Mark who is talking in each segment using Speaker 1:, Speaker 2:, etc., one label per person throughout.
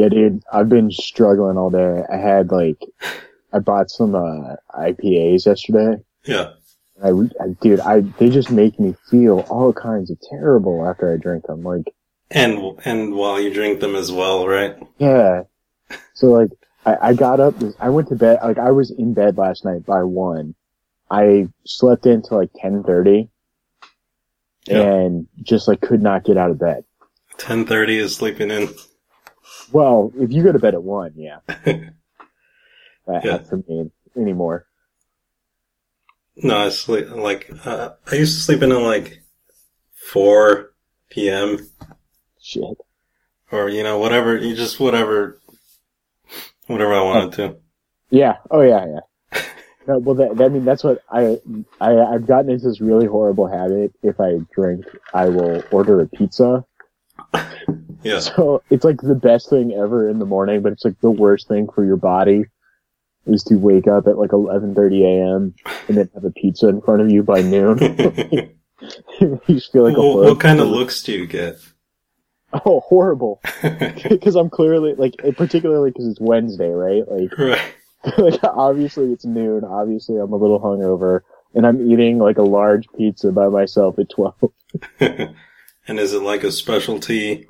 Speaker 1: Yeah, dude, I've been struggling all day. I had like, I bought some uh, IPAs yesterday.
Speaker 2: Yeah.
Speaker 1: I, I, dude, I they just make me feel all kinds of terrible after I drink them. Like,
Speaker 2: And and while you drink them as well, right?
Speaker 1: yeah. So like, I, I got up. I went to bed. Like, I was in bed last night by one. I slept into like ten thirty,
Speaker 2: Yeah.
Speaker 1: and just like could not get out of bed.
Speaker 2: Ten thirty is sleeping in.
Speaker 1: Well, if you go to bed at one, yeah. That
Speaker 2: Yeah.
Speaker 1: for me anymore.
Speaker 2: No, I sleep like uh, I used to sleep in at like four p.m.
Speaker 1: Shit.
Speaker 2: or you know whatever you just whatever whatever I wanted to.
Speaker 1: Yeah. Oh yeah, yeah. No, well, that, that I mean that's what I I I've gotten into this really horrible habit. If I drink, I will order a pizza.
Speaker 2: Yeah.
Speaker 1: So it's like the best thing ever in the morning, but it's like the worst thing for your body is to wake up at like 11:30 a.m. and then have a pizza in front of you by noon. you just feel like a
Speaker 2: what, what kind of looks do you get?
Speaker 1: Oh, horrible! Because I'm clearly like, particularly because it's Wednesday, right? Like,
Speaker 2: right.
Speaker 1: like obviously it's noon. Obviously I'm a little hungover, and I'm eating like a large pizza by myself at 12.
Speaker 2: and is it like a specialty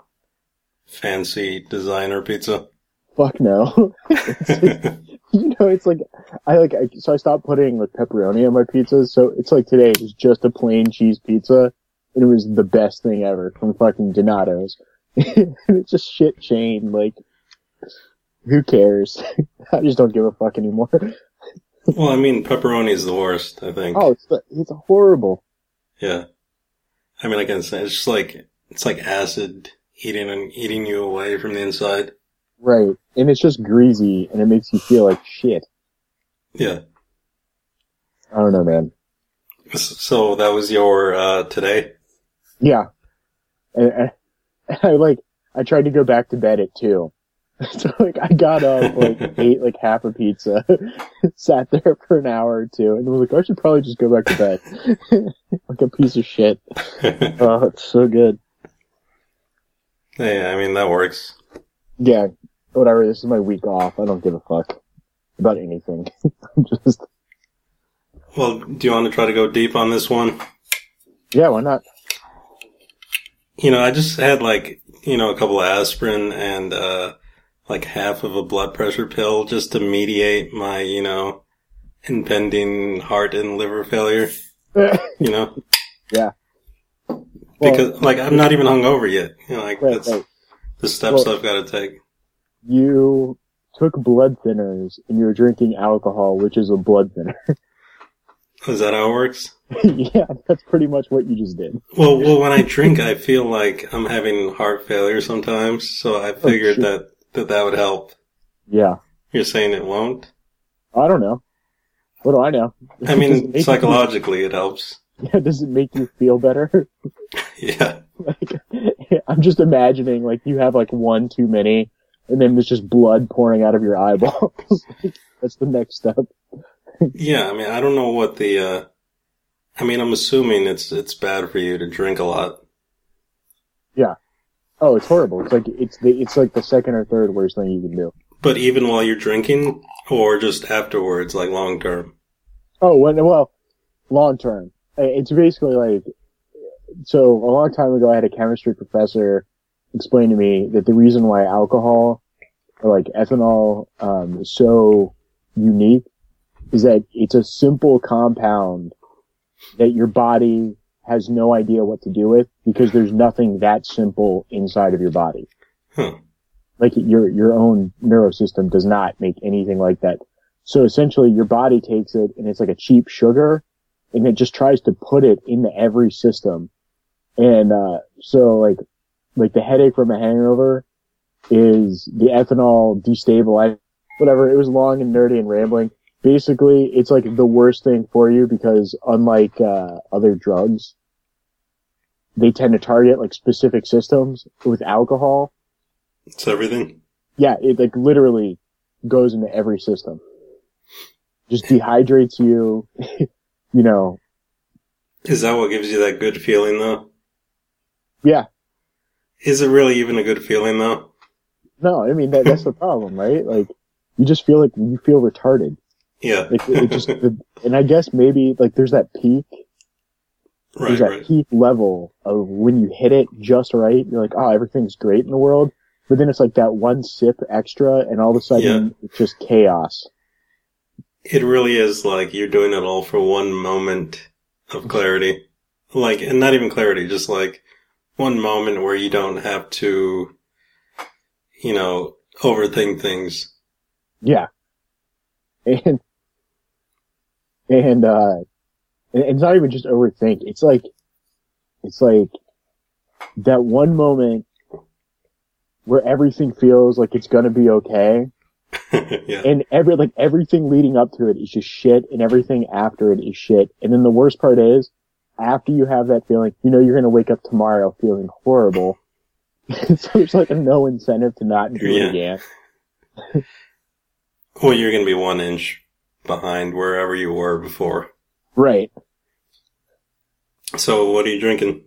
Speaker 2: fancy designer pizza?
Speaker 1: Fuck no. you know, it's like I like I, so I stopped putting like pepperoni on my pizzas. So it's like today it was just a plain cheese pizza, and it was the best thing ever from fucking Donato's. it's just shit chain. Like, who cares? I just don't give a fuck anymore.
Speaker 2: well, I mean pepperoni is the worst, I think.
Speaker 1: Oh, it's the, it's horrible.
Speaker 2: Yeah. I mean, I can say it's just like it's like acid eating and eating you away from the inside.
Speaker 1: Right, and it's just greasy, and it makes you feel like shit.
Speaker 2: Yeah.
Speaker 1: I don't know, man.
Speaker 2: So that was your uh, today.
Speaker 1: Yeah. And, and I like, I tried to go back to bed at two. So like, I got up, like, ate like half a pizza, sat there for an hour or two, and was like, I should probably just go back to bed. like a piece of shit. Oh, it's so good.
Speaker 2: Yeah, I mean that works.
Speaker 1: Yeah. Whatever, this is my week off. I don't give a fuck about anything. I'm just,
Speaker 2: Well, do you want to try to go deep on this one?
Speaker 1: yeah, why not?
Speaker 2: You know, I just had like you know a couple of aspirin and uh, like half of a blood pressure pill just to mediate my you know impending heart and liver failure. You know,
Speaker 1: yeah.
Speaker 2: Because like I'm not even hungover yet. You know, like
Speaker 1: Right,
Speaker 2: that's
Speaker 1: right.
Speaker 2: the steps
Speaker 1: Well-
Speaker 2: I've got to take.
Speaker 1: You took blood thinners and you're drinking alcohol, which is a blood thinner.
Speaker 2: Is that how it works?
Speaker 1: yeah, that's pretty much what you just did.
Speaker 2: Well, well, when I drink, I feel like I'm having heart failure sometimes. So I oh, figured
Speaker 1: shit.
Speaker 2: that, that that would help.
Speaker 1: Yeah.
Speaker 2: You're saying it won't?
Speaker 1: I don't know. What do I know?
Speaker 2: I mean, psychologically, it helps.
Speaker 1: Yeah, does it make you feel better?
Speaker 2: Yeah.
Speaker 1: like, I'm just imagining like you have like one too many, and then there's just blood pouring out of your eyeballs. That's the next step.
Speaker 2: Yeah. I mean, I don't know what the, uh, I mean, I'm assuming it's, it's bad for you to drink a lot. Yeah.
Speaker 1: Oh, it's horrible. It's like it's the it's like the second or third worst thing you can do.
Speaker 2: But even while you're drinking or just afterwards, like long term.
Speaker 1: Oh, well, long term. It's basically like, so a long time ago I had a chemistry professor explain to me that the reason why alcohol, or like ethanol, um, is so unique is that it's a simple compound that your body has no idea what to do with because there's nothing that simple inside of your body.
Speaker 2: Huh.
Speaker 1: Like your, your own neurosystem does not make anything like that. So essentially your body takes it and it's like a cheap sugar and it just tries to put it into every system. And, uh, so like, like the headache from a hangover is the ethanol destabilize, whatever. It was long and nerdy and rambling. Basically, it's like the worst thing for you because unlike, uh, other drugs, they tend to target like specific systems with alcohol.
Speaker 2: It's everything.
Speaker 1: Yeah, it like literally goes into every system. Just dehydrates you, you know.
Speaker 2: Is that what gives you that good feeling though?
Speaker 1: Yeah,
Speaker 2: Is it really even a good feeling though?
Speaker 1: No, I mean that, that's the problem, right? Like you just feel like you feel retarded.
Speaker 2: Yeah.
Speaker 1: Like it just, and I guess maybe like there's that peak,
Speaker 2: right,
Speaker 1: there's that
Speaker 2: right.
Speaker 1: peak level of when you hit it just right. You're like, oh, everything's great in the world, but then it's like that one sip extra, and all of a sudden it's just chaos.
Speaker 2: It really is like you're doing it all for one moment of clarity. Like, and not even clarity, just like one moment where you don't have to, you know, overthink things.
Speaker 1: Yeah, and and uh, and it's not even just overthink. It's like it's like that one moment where everything feels like it's gonna be okay.
Speaker 2: yeah.
Speaker 1: and every like everything leading up to it is just shit and everything after it is shit and then the worst part is after you have that feeling you know you're going to wake up tomorrow feeling horrible so there's like a no incentive to not do
Speaker 2: Yeah.
Speaker 1: it again
Speaker 2: Well, you're going to be one inch behind wherever you were before.
Speaker 1: right
Speaker 2: So, what are you drinking?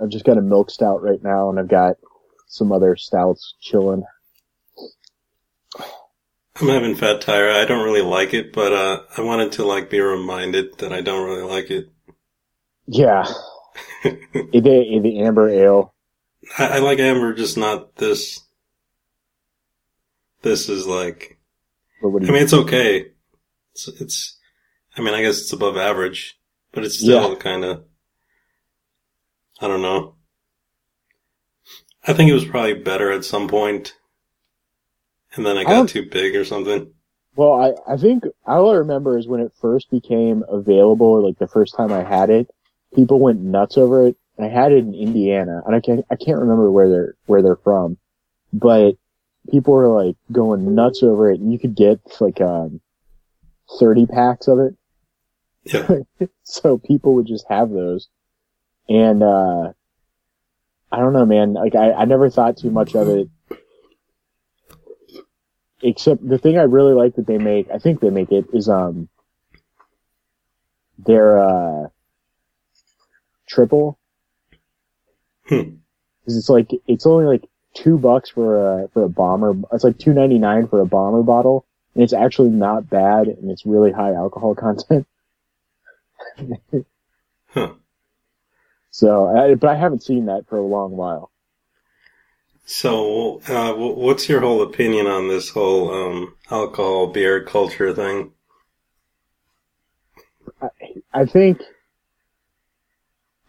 Speaker 1: i've just got a milk stout right now and i've got some other stouts chilling
Speaker 2: I'm having fat tire. I don't really like it, but uh, I wanted to like be reminded that I don't really like it.
Speaker 1: yeah the, the amber ale
Speaker 2: I, I like amber, just not this. This is like,
Speaker 1: what
Speaker 2: I mean, it's okay. It's, it's, I mean, I guess it's above average, but it's still
Speaker 1: Yeah.
Speaker 2: kind of, I don't know. I think it was probably better at some point, and then I
Speaker 1: I
Speaker 2: got too big or something.
Speaker 1: Well, I, I think all I remember is when it first became available, or like the first time I had it, people went nuts over it. And I had it in Indiana, and I can't I can't remember where they're where they're from, but people were like going nuts over it, and you could get like um thirty packs of it.
Speaker 2: Yeah.
Speaker 1: so people would just have those, and uh I don't know, man. Like I, I never thought too much of it. Except the thing I really like that they make, I think they make it is um their uh triple.
Speaker 2: Hmm.
Speaker 1: 'Cause it's like it's only like two bucks for a for a bomber. It's like two ninety nine for a bomber bottle, and it's actually not bad, and it's really high alcohol content.
Speaker 2: Huh.
Speaker 1: So, I, but I haven't seen that for a long while.
Speaker 2: So, uh, what's your whole opinion on this whole um, alcohol beer culture thing?
Speaker 1: I think,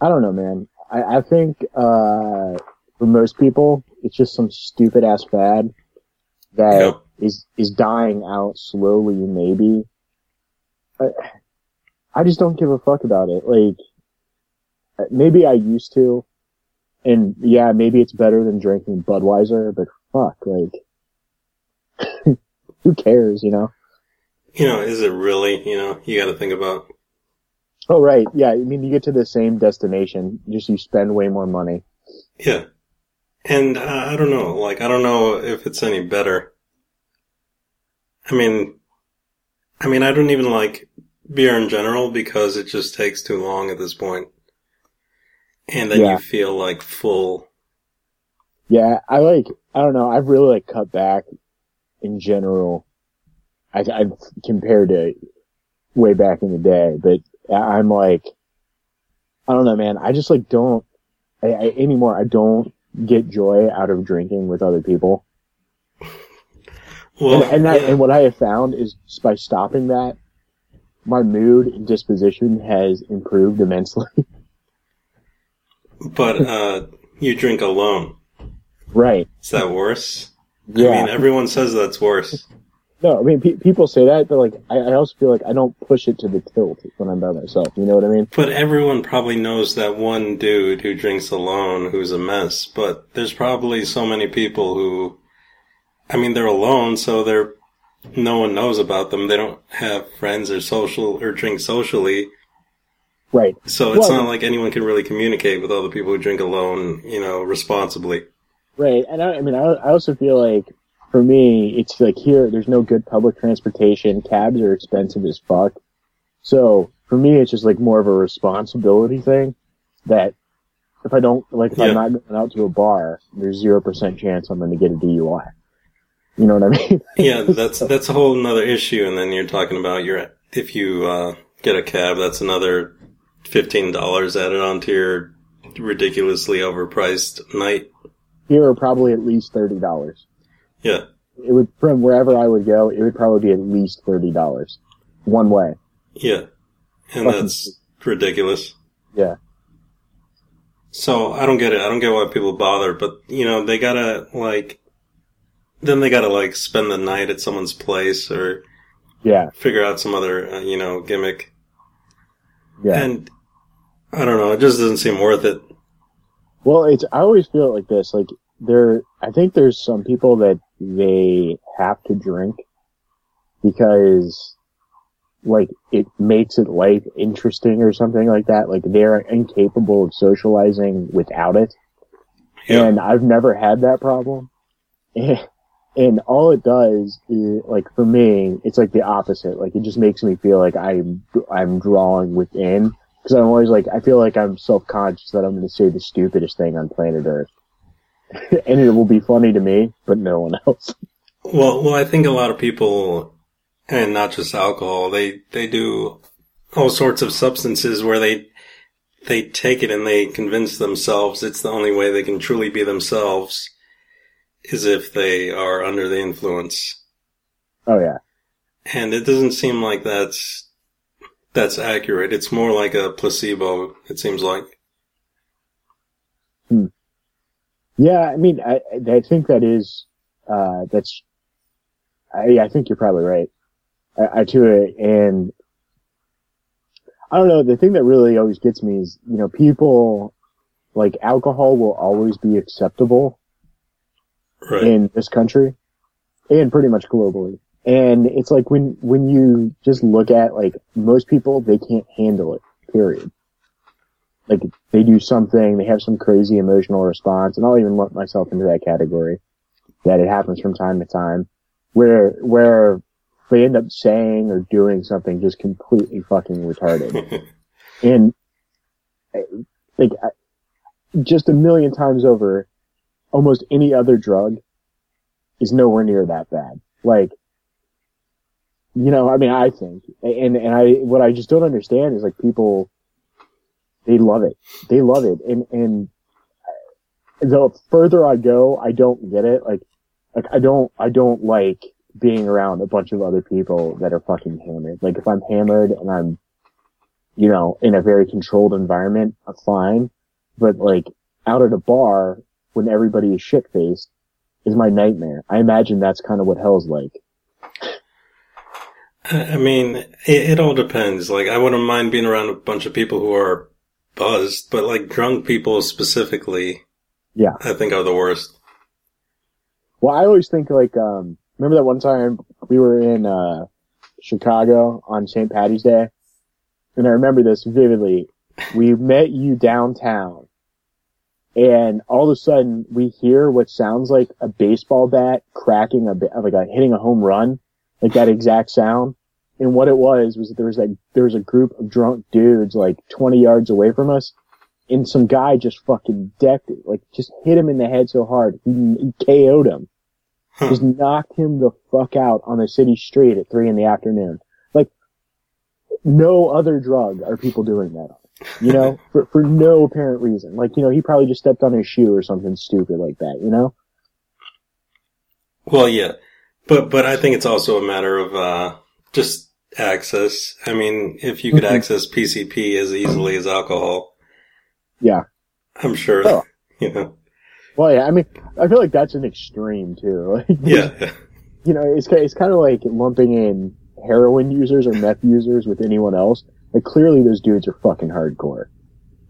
Speaker 1: I don't know, man. I, I think, uh, for most people, it's just some stupid ass fad that is
Speaker 2: Yep.
Speaker 1: is dying out slowly, maybe. I, I just don't give a fuck about it. Like, uh, maybe I used to, and yeah, maybe it's better than drinking Budweiser, but fuck, like, who cares, you know?
Speaker 2: You know, is it really? You know, you got to think about.
Speaker 1: Oh, right. Yeah. I mean, you get to the same destination, just you spend way more money.
Speaker 2: Yeah. And uh, I don't know. Like, I don't know if it's any better. I mean, I mean, I don't even like beer in general because it just takes too long at this point. And then
Speaker 1: Yeah.
Speaker 2: you feel like full.
Speaker 1: Yeah. I like, I don't know. I've really like cut back in general. I, I compared to way back in the day, but I- I'm like, I don't know, man. I just like don't, I, I, anymore. I don't get joy out of drinking with other people.
Speaker 2: Well,
Speaker 1: and, and that,
Speaker 2: yeah.
Speaker 1: and what I have found is just by stopping that, my mood and disposition has improved immensely.
Speaker 2: but uh, you drink alone.
Speaker 1: right.
Speaker 2: Is that worse?
Speaker 1: Yeah.
Speaker 2: I mean, everyone says that's worse.
Speaker 1: No, I mean, pe- people say that, but like, I, I also feel like I don't push it to the tilt when I'm by myself. You know what I mean?
Speaker 2: But everyone probably knows that one dude who drinks alone who's a mess. But there's probably so many people who, I mean, they're alone, so they're, no one knows about them. They don't have friends or social, or drink socially.
Speaker 1: Right.
Speaker 2: So it's
Speaker 1: Well-
Speaker 2: not like anyone can really communicate with other people who drink alone, you know, responsibly.
Speaker 1: Right. And I, I mean, I, I also feel like for me, it's like here, there's no good public transportation. Cabs are expensive as fuck. So for me, it's just like more of a responsibility thing that if I don't like if
Speaker 2: Yeah.
Speaker 1: I'm not going out to a bar, there's zero percent chance I'm going to get a DUI. You know what I mean?
Speaker 2: Yeah, that's that's a whole another issue. And then you're talking about your if you uh, get a cab, that's another fifteen dollars added onto your ridiculously overpriced night.
Speaker 1: Here are probably at least thirty dollars.
Speaker 2: Yeah,
Speaker 1: It would from wherever I would go, it would probably be at least thirty dollars one way.
Speaker 2: yeah, and that's ridiculous.
Speaker 1: Yeah.
Speaker 2: So I don't get it. I don't get why people bother, but you know they gotta like. Then they gotta like spend the night at someone's place or
Speaker 1: Yeah,
Speaker 2: figure out some other uh, you know gimmick.
Speaker 1: Yeah.
Speaker 2: And I don't know. It just doesn't seem worth it.
Speaker 1: Well, it's I always feel like this. Like there, I think there's some people that they have to drink because, like, it makes it life interesting or something like that. Like they're incapable of socializing without it.
Speaker 2: Yeah.
Speaker 1: And I've never had that problem. And all it does is, like, for me, it's like the opposite. Like, it just makes me feel like I'm, I'm drawing within. Cause I'm always like, I feel like I'm self-conscious that I'm going to say the stupidest thing on planet Earth. and it will be funny to me, but no one else.
Speaker 2: Well, well, I think a lot of people, and not just alcohol, they they do all sorts of substances where they they take it and they convince themselves it's the only way they can truly be themselves is if they are under the influence.
Speaker 1: Oh yeah.
Speaker 2: And it doesn't seem like that's that's accurate. It's more like a placebo. It seems like.
Speaker 1: Yeah, I mean, I, I think that is, uh, that's, I, I think you're probably right. I, I too, and I don't know, the thing that really always gets me is, you know, people, like, alcohol will always be acceptable
Speaker 2: Right.
Speaker 1: in this country and pretty much globally. And it's like when, when you just look at, like, most people, they can't handle it, period. Like, they do something, they have some crazy emotional response, and I'll even lump myself into that category, that it happens from time to time, where, where they end up saying or doing something just completely fucking retarded. and, like, I- just a million times over, almost any other drug is nowhere near that bad. Like, you know, I mean, I think, and, and I, what I just don't understand is like people, they love it. They love it. And, and the further I go, I don't get it. Like, like I don't, I don't like being around a bunch of other people that are fucking hammered. Like if I'm hammered and I'm, you know, in a very controlled environment, I'm fine. But like out at a bar when everybody is shit faced is my nightmare. I imagine that's kind of what hell's like.
Speaker 2: I mean, it, it all depends. Like, I wouldn't mind being around a bunch of people who are buzzed, but like drunk people specifically,
Speaker 1: Yeah.
Speaker 2: I think are the worst.
Speaker 1: Well, I always think like, um, remember that one time we were in, uh, Chicago on St. Patty's Day? And I remember this vividly. We met you downtown and all of a sudden we hear what sounds like a baseball bat cracking a bit, like a, hitting a home run, like that exact sound. And what it was was that there was like, there was a group of drunk dudes like 20 yards away from us and some guy just fucking decked it, like just hit him in the head so hard. He, he KO'd him.
Speaker 2: Huh.
Speaker 1: Just knocked him the fuck out on the city street at three in the afternoon. Like, no other drug are people doing that on. You know, for, for no apparent reason. Like, you know, he probably just stepped on his shoe or something stupid like that, you know?
Speaker 2: Well, yeah, but but I think it's also a matter of uh, just access. I mean, if you could
Speaker 1: Mhm.
Speaker 2: access PCP as easily as alcohol,
Speaker 1: Yeah.
Speaker 2: I'm sure.
Speaker 1: Oh.
Speaker 2: You know,
Speaker 1: Well, yeah, I mean, I feel like that's an extreme too. Like,
Speaker 2: yeah,
Speaker 1: you know, it's, it's kind of like lumping in heroin users or meth users with anyone else. Like clearly those dudes are fucking hardcore.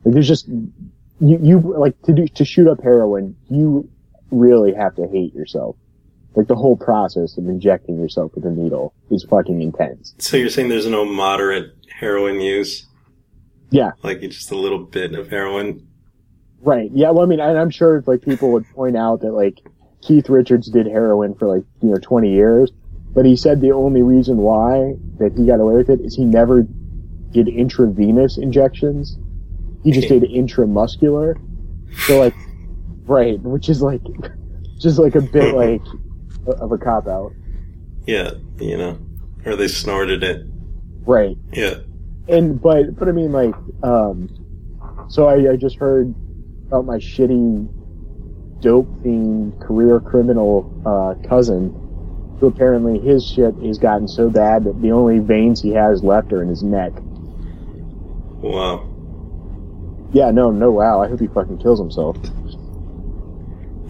Speaker 1: Like there's just, you, you, like to do, to shoot up heroin, you really have to hate yourself. Like the whole process of injecting yourself with a needle is fucking intense.
Speaker 2: So you're saying there's no moderate heroin use?
Speaker 1: Yeah.
Speaker 2: Like just a little bit of heroin?
Speaker 1: Right. Yeah. Well, I mean, and I'm sure like people would point out that like Keith Richards did heroin for like, you know, 20 years, but he said the only reason why that he got away with it is he never did intravenous injections. He just did intramuscular. So like, right, which is like, just like a bit like of a cop out.
Speaker 2: Yeah, you know, or they snorted it.
Speaker 1: Right.
Speaker 2: Yeah.
Speaker 1: And but but I mean like, um, so I, I just heard about my shitty, dope fiend career criminal uh, cousin, who apparently his shit has gotten so bad that the only veins he has left are in his neck.
Speaker 2: Wow.
Speaker 1: Yeah, no, no, wow. I hope he fucking kills himself.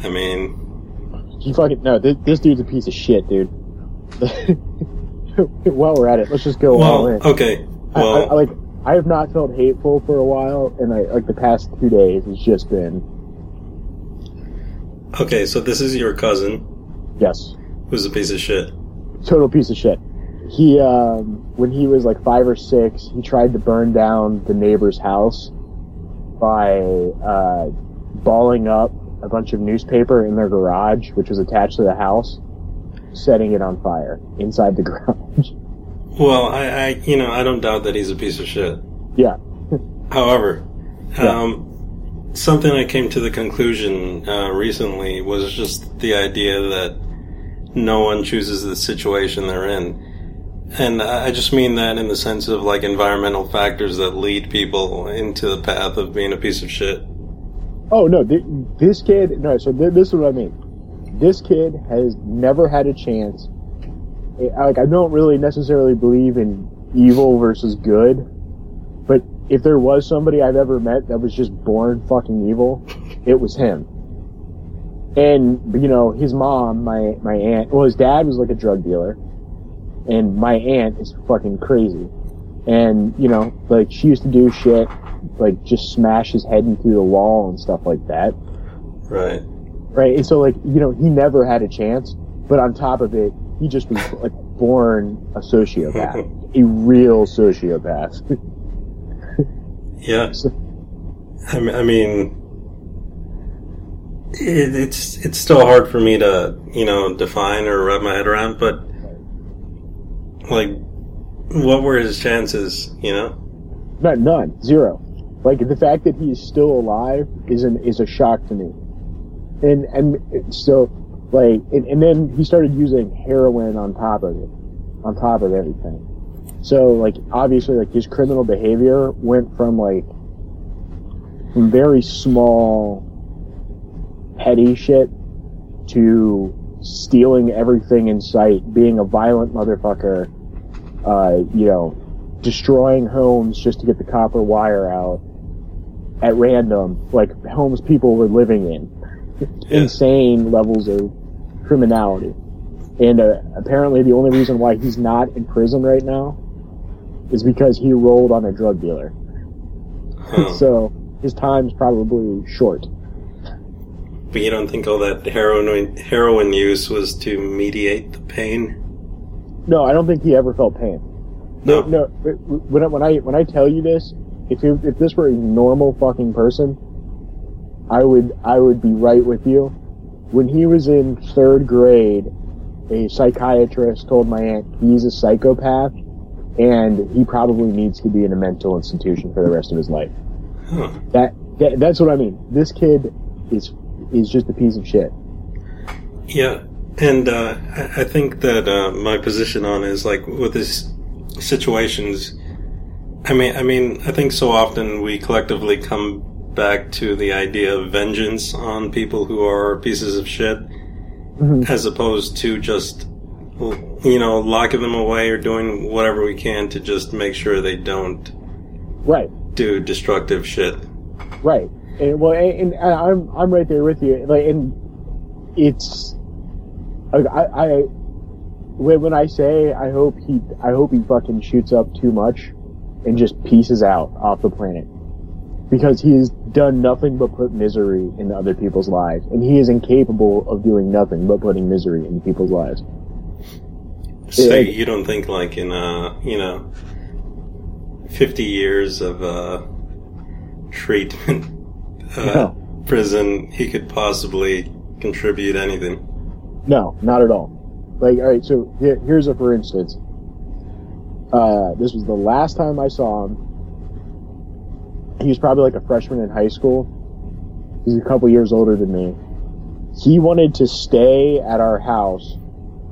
Speaker 2: I mean,
Speaker 1: He fucking no. This, this dude's a piece of shit, dude. While we're at it, let's just go all in.
Speaker 2: okay.
Speaker 1: I, I, I, like I have not felt hateful for a while, and I like the past two days has just been
Speaker 2: okay, so this is your cousin
Speaker 1: yes,
Speaker 2: who's a piece of shit.
Speaker 1: total piece of shit. He um, when he was like five or six, he tried to burn down the neighbor's house by uh, balling up a bunch of newspaper in their garage, which was attached to the house, setting it on fire inside the garage.
Speaker 2: Well, I, I, you know, I don't doubt that he's a piece of shit.
Speaker 1: yeah,
Speaker 2: However,
Speaker 1: Yeah.
Speaker 2: um, something I came to the conclusion uh, recently was just the idea that no one chooses the situation they're in. And I just mean that in the sense of like environmental factors that lead people into the path of being a piece of shit.
Speaker 1: Oh no, th- this kid. No, so th- this is what I mean. This kid has never had a chance. Like I don't really necessarily believe in evil versus good, but if there was somebody I've ever met that was just born fucking evil, it was him. And you know, his mom, my my aunt, well, his dad was like a drug dealer, and my aunt is fucking crazy. And you know, like she used to do shit like just smash his head into the wall and stuff like that.
Speaker 2: Right.
Speaker 1: Right. And so like, you know, he never had a chance, but on top of it, he just was like born a sociopath. a real sociopath.
Speaker 2: Yeah.
Speaker 1: So-
Speaker 2: I mean, I mean it, it's it's still hard for me to you know define or wrap my head around, but like, what were his chances? You know?
Speaker 1: Not none. Zero. Like the fact that he is still alive is an is a shock to me. And and so like and, and then he started using heroin on top of it. On top of everything. So like obviously like his criminal behavior went from like from very small petty shit to stealing everything in sight, being a violent motherfucker, uh, you know, destroying homes just to get the copper wire out at random, like homes people were living in.
Speaker 2: Yeah.
Speaker 1: Insane levels of criminality. And uh, apparently the only reason why he's not in prison right now is because he rolled on a drug dealer.
Speaker 2: Huh.
Speaker 1: so his time's probably short.
Speaker 2: But you don't think all that heroin heroin use was to mediate the pain?
Speaker 1: No, I don't think he ever felt pain.
Speaker 2: No.
Speaker 1: No. When I, when I when I tell you this, if you, if this were a normal fucking person, I would I would be right with you. When he was in third grade, a psychiatrist told my aunt he's a psychopath, and he probably needs to be in a mental institution for the rest of his life.
Speaker 2: Huh.
Speaker 1: That, that that's what I mean. This kid is is just a piece of shit.
Speaker 2: Yeah, and uh, I, think that uh, my position on is like with these situations. I mean, I mean, I think so often we collectively come back to the idea of vengeance on people who are pieces of shit,
Speaker 1: Mhm.
Speaker 2: as opposed to just you know locking them away or doing whatever we can to just make sure they don't
Speaker 1: Right.
Speaker 2: do destructive shit.
Speaker 1: Right. And well, and, and I'm I'm right there with you. Like, and it's like I, I when when I say I hope he I hope he fucking shoots up too much and just pieces out off the planet because he has done nothing but put misery into other people's lives, and he is incapable of doing nothing but putting misery into people's lives.
Speaker 2: So
Speaker 1: Yeah.
Speaker 2: you don't think like in uh you know fifty years of uh treatment uh,
Speaker 1: No.
Speaker 2: prison he could possibly contribute anything.
Speaker 1: No, not at all. Like, all right, so here, here's a for instance. Uh, this was the last time I saw him. He was probably like a freshman in high school, He's a couple years older than me. He wanted to stay at our house,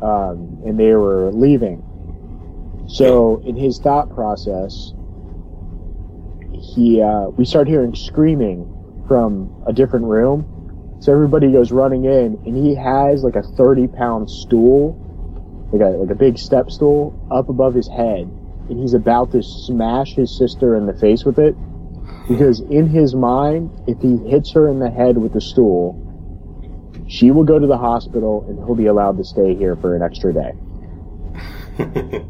Speaker 1: um, and they were leaving. So in his thought process, he uh, we start hearing screaming from a different room. So everybody goes running in, and he has like a thirty pound stool, like a like a big step stool, up above his head, and he's about to smash his sister in the face with it. Because in his mind, if he hits her in the head with the stool, she will go to the hospital and he'll be allowed to stay here for an extra day.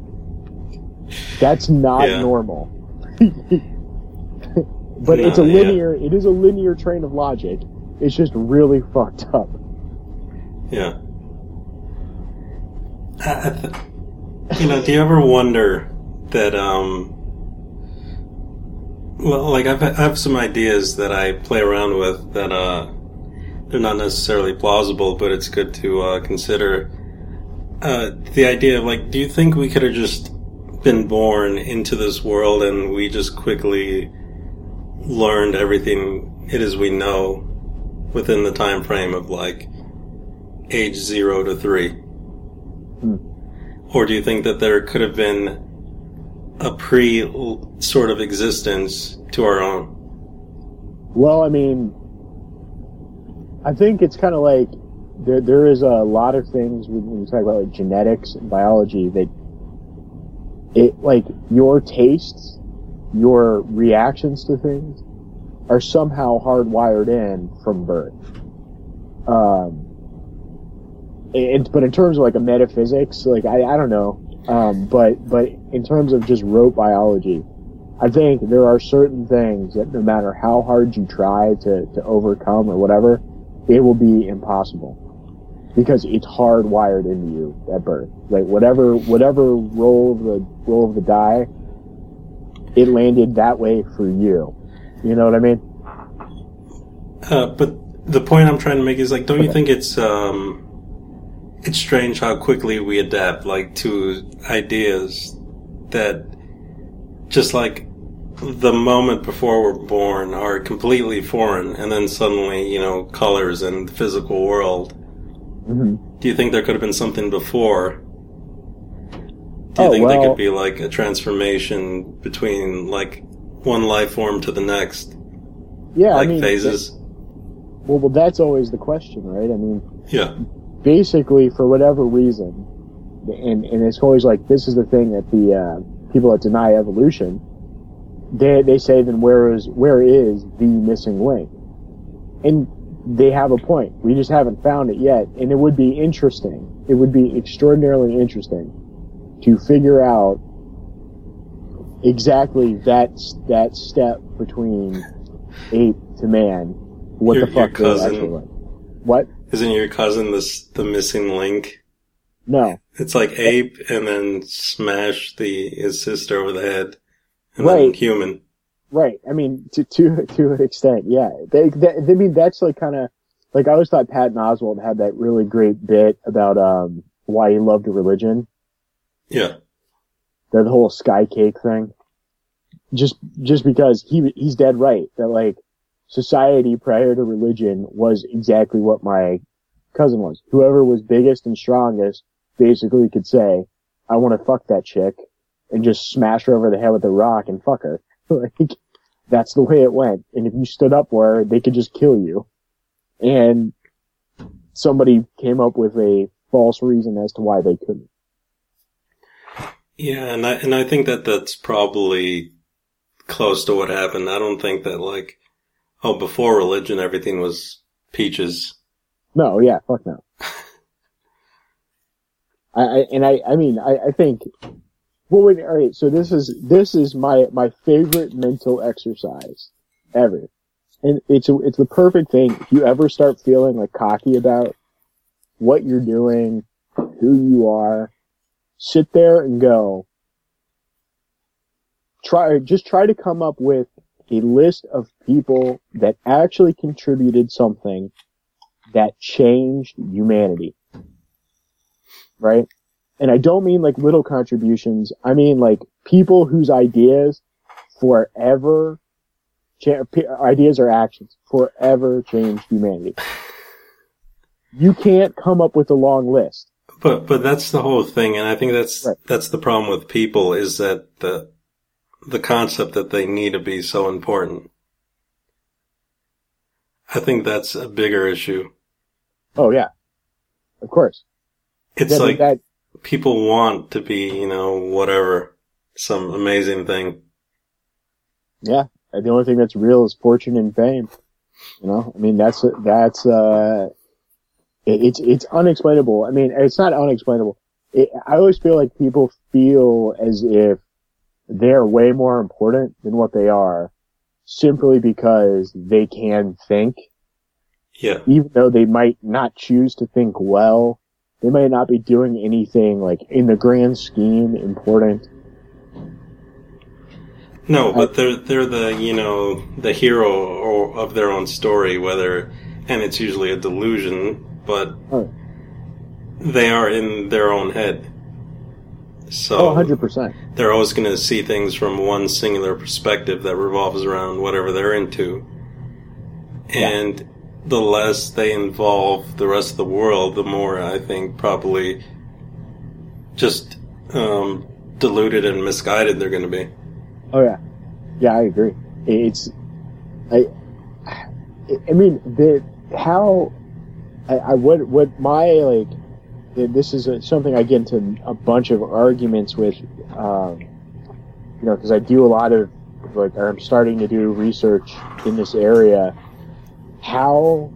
Speaker 1: That's not
Speaker 2: Yeah.
Speaker 1: normal. but it's a
Speaker 2: No, yeah.
Speaker 1: linear, it is a linear train of logic. It's just really fucked up.
Speaker 2: Yeah. I, I th- you know, do you ever wonder that, um, well, like I've, I have some ideas that I play around with that, uh, they're not necessarily plausible, but it's good to, uh, consider. Uh, the idea of like, do you think we could have just been born into this world and we just quickly learned everything it is we know within the time frame of like age zero to three? Hmm. Or do you think that there could have been a pre sort of existence to our own?
Speaker 1: Well, I mean, I think it's kind of like there there is a lot of things when when you talk about like genetics and biology that it like your tastes, your reactions to things are somehow hardwired in from birth. Um, but in terms of like a metaphysics, like I I don't know, um, but but in terms of just rote biology, I think there are certain things that no matter how hard you try to, to overcome or whatever, it will be impossible. Because it's hardwired into you at birth. Like whatever whatever roll of the roll of the die, it landed that way for you. You know what I mean?
Speaker 2: Uh, but the point I'm trying to make is like, don't you think it's um, it's strange how quickly we adapt like to ideas that just like the moment before we're born are completely foreign, and then suddenly you know colors and the physical world.
Speaker 1: hmm
Speaker 2: Do you think there could have been something before? Do you
Speaker 1: Oh,
Speaker 2: think there could be like a transformation between like one life form to the next,
Speaker 1: Yeah,
Speaker 2: like
Speaker 1: I mean,
Speaker 2: phases?
Speaker 1: well, well, that's always the question, right? I mean,
Speaker 2: Yeah,
Speaker 1: basically for whatever reason, and and it's always like this is the thing that the uh, people that deny evolution, they they say then where is where is the missing link, and they have a point. We just haven't found it yet, and it would be interesting. It would be extraordinarily interesting to figure out exactly that that step between ape to man. What
Speaker 2: Your-
Speaker 1: the fuck they actually like. What?
Speaker 2: isn't your cousin this the missing link?
Speaker 1: No.
Speaker 2: It's like ape, and then smash the his sister over the head, and then
Speaker 1: Right.
Speaker 2: human.
Speaker 1: Right. I mean, to to to an extent, yeah. They, they, I mean, that's like kind of like I always thought Patton Oswalt had that really great bit about um why he loved religion,
Speaker 2: Yeah,
Speaker 1: the, whole sky cake thing. Just just because he he's dead right that like society prior to religion was exactly what my cousin was. Whoever was biggest and strongest basically could say, "I want to fuck that chick," and just smash her over the head with a rock and fuck her. like that's the way it went. And if you stood up for her, they could just kill you. And somebody came up with a false reason as to why they couldn't.
Speaker 2: Yeah, and I and I think that that's probably close to what happened. I don't think that like, oh, before religion, everything was peaches.
Speaker 1: No, yeah, fuck no. I, I and I, I mean, I, I think. Well, wait, all right. So this is this is my my favorite mental exercise ever, and it's a, it's the perfect thing. If you ever start feeling like cocky about what you're doing, who you are, sit there and go. Try just try to come up with a list of people that actually contributed something that changed humanity. Right? And I don't mean like little contributions. I mean like people whose ideas forever Cha- ideas or actions. Forever change humanity. You can't come up with a long list.
Speaker 2: But but that's the whole thing, and I think that's
Speaker 1: Right.
Speaker 2: that's the problem with people is that the the concept that they need to be so important. I think that's a bigger issue.
Speaker 1: Oh yeah, of course.
Speaker 2: It's
Speaker 1: That-
Speaker 2: like
Speaker 1: that,
Speaker 2: people want to be, you know, whatever, some amazing thing.
Speaker 1: yeah. The only thing that's real is fortune and fame. You know, I mean, that's that's uh, it, it's it's unexplainable. I mean, it's not unexplainable. It, I always feel like people feel as if they're way more important than what they are, simply because they can think,
Speaker 2: Yeah.
Speaker 1: even though they might not choose to think well. They might not be doing anything like in the grand scheme important.
Speaker 2: No, but they're they're the you know the hero or, of their own story, whether and it's usually a delusion, but
Speaker 1: Oh.
Speaker 2: they are in their own head. So
Speaker 1: Oh, 100%.
Speaker 2: they're always going to see things from one singular perspective that revolves around whatever they're into. And the less they involve the rest of the world, the more I think probably just um, deluded and misguided they're going to be.
Speaker 1: Oh yeah, yeah, I agree. It's, I, I mean, the how, I, I what my like, this is a, something I get into a bunch of arguments with, um, you know, because I do a lot of like, I'm starting to do research in this area. How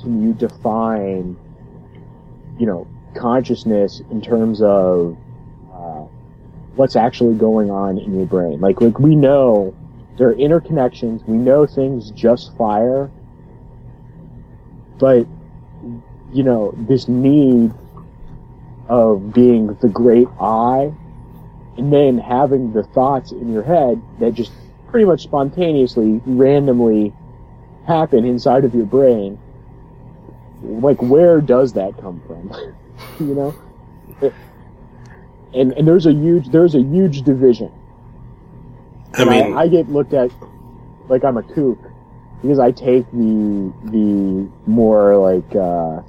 Speaker 1: can you define, you know, consciousness in terms of uh, what's actually going on in your brain. Like, like we know there are interconnections. We know things just fire, but you know this need of being the great I, and then having the thoughts in your head that just pretty much spontaneously, randomly happen inside of your brain. Like, where does that come from? you know and and there's a huge there's a huge division.
Speaker 2: I mean,
Speaker 1: I, get looked at like I'm a kook because I take the the more like uh,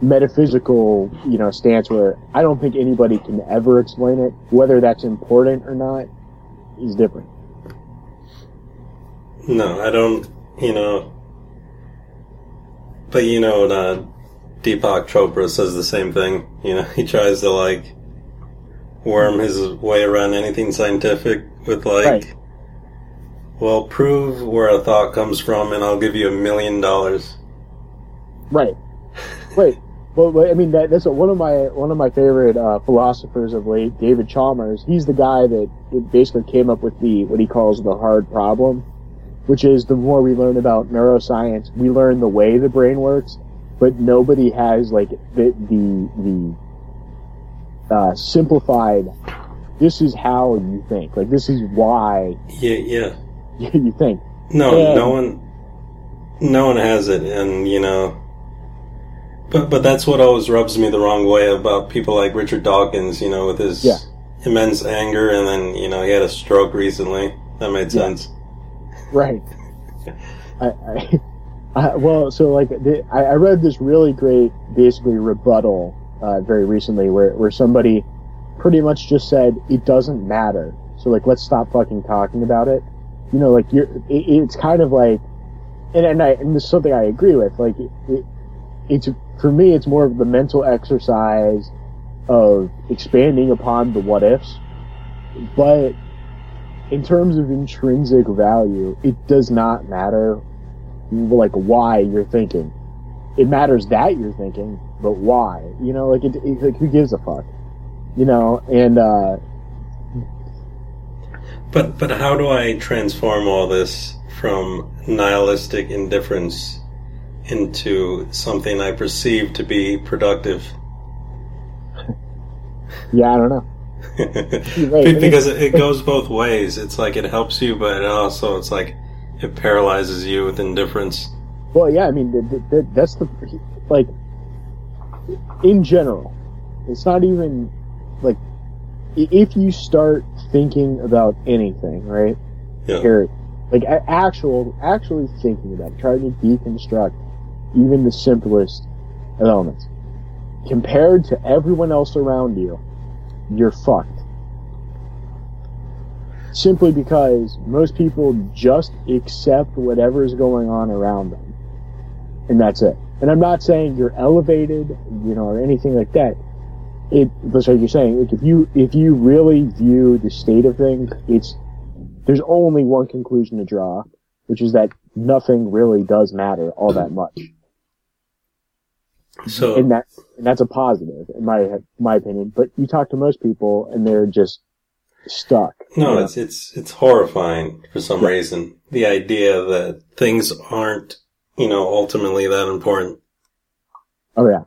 Speaker 1: metaphysical you know stance where I don't think anybody can ever explain it. Whether that's important or not is different.
Speaker 2: no, I don't, you know. But you know, uh, Deepak Chopra says the same thing. You know, he tries to like worm his way around anything scientific with like,
Speaker 1: Right.
Speaker 2: well, prove where a thought comes from, and I'll give you a million dollars.
Speaker 1: Right. Right. Well, but, I mean, that, that's one of my one of my favorite uh, philosophers of late, David Chalmers. He's the guy that, basically came up with the what he calls the hard problem, which is the more we learn about neuroscience, we learn the way the brain works, but nobody has like the the the uh, simplified. This is how you think. Like this is why
Speaker 2: Yeah, yeah.
Speaker 1: you think.
Speaker 2: No,
Speaker 1: Yeah.
Speaker 2: no one, no one has it, and you know. But but that's what always rubs me the wrong way about people like Richard Dawkins. You know, with his
Speaker 1: Yeah.
Speaker 2: immense anger, and then you know he had a stroke recently. That made
Speaker 1: Yeah.
Speaker 2: sense.
Speaker 1: Right. I, I, I well, so like the, I, I read this really great, basically rebuttal uh, very recently, where where somebody pretty much just said it doesn't matter. So like, let's stop fucking talking about it. You know, like you're. It, it's kind of like, and and I and this is something I agree with. Like it, it's for me, it's more of the mental exercise of expanding upon the what ifs, but in terms of intrinsic value, it does not matter like why you're thinking. It matters that you're thinking, but why? You know, like it, it like who gives a fuck? You know, and uh
Speaker 2: But but how do I transform all this from nihilistic indifference into something I perceive to be productive?
Speaker 1: yeah, I don't know.
Speaker 2: Be- because it, goes both ways. It's like it helps you, but it also it's like it paralyzes you with indifference.
Speaker 1: Well, yeah, I mean th- th- th- that's the like in general. It's not even like if you start thinking about anything, right?
Speaker 2: Yeah.
Speaker 1: Here, Like actual, actually thinking about it, trying to deconstruct even the simplest elements. Compared to everyone else around you, you're fucked. Simply because most people just accept whatever is going on around them. And that's it. And I'm not saying you're elevated, you know, or anything like that. It, that's like you're saying, like if you, if you really view the state of things, it's, there's only one conclusion to draw, which is that nothing really does matter all that much.
Speaker 2: So
Speaker 1: and that and that's a positive in my my opinion. But you talk to most people and they're just stuck.
Speaker 2: no,
Speaker 1: know?
Speaker 2: it's it's it's horrifying for some reason. The idea that things aren't, you know, ultimately that important.
Speaker 1: oh yeah,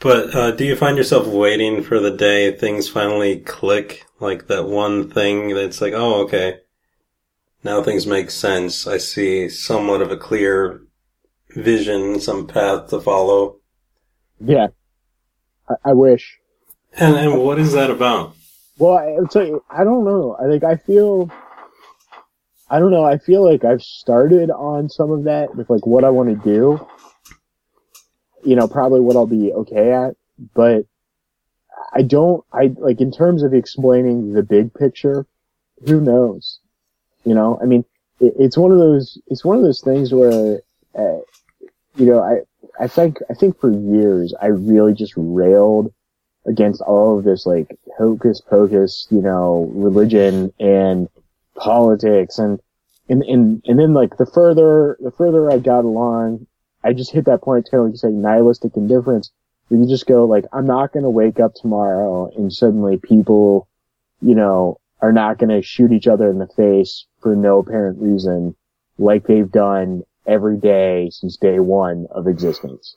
Speaker 2: But uh, do you find yourself waiting for the day things finally click? Like that one thing that's like, oh, okay, now things make sense. I see somewhat of a clear vision, some path to follow.
Speaker 1: Yeah. I, I wish.
Speaker 2: And and what is that about?
Speaker 1: Well, I, tell you, I don't know. I think I feel. I don't know. I feel like I've started on some of that with like what I want to do. You know, probably what I'll be okay at, but I don't. I like in terms of explaining the big picture. Who knows? You know, I mean, it, it's one of those. It's one of those things where, uh, you know, I I think I think for years I really just railed against all of this like hocus pocus, you know, religion and politics and and and and then like the further the further I got along, I just hit that point. Kind of like you say nihilistic indifference, where you just go like, I'm not going to wake up tomorrow and suddenly people, you know, are not going to shoot each other in the face for no apparent reason, like they've done every day since day one of existence.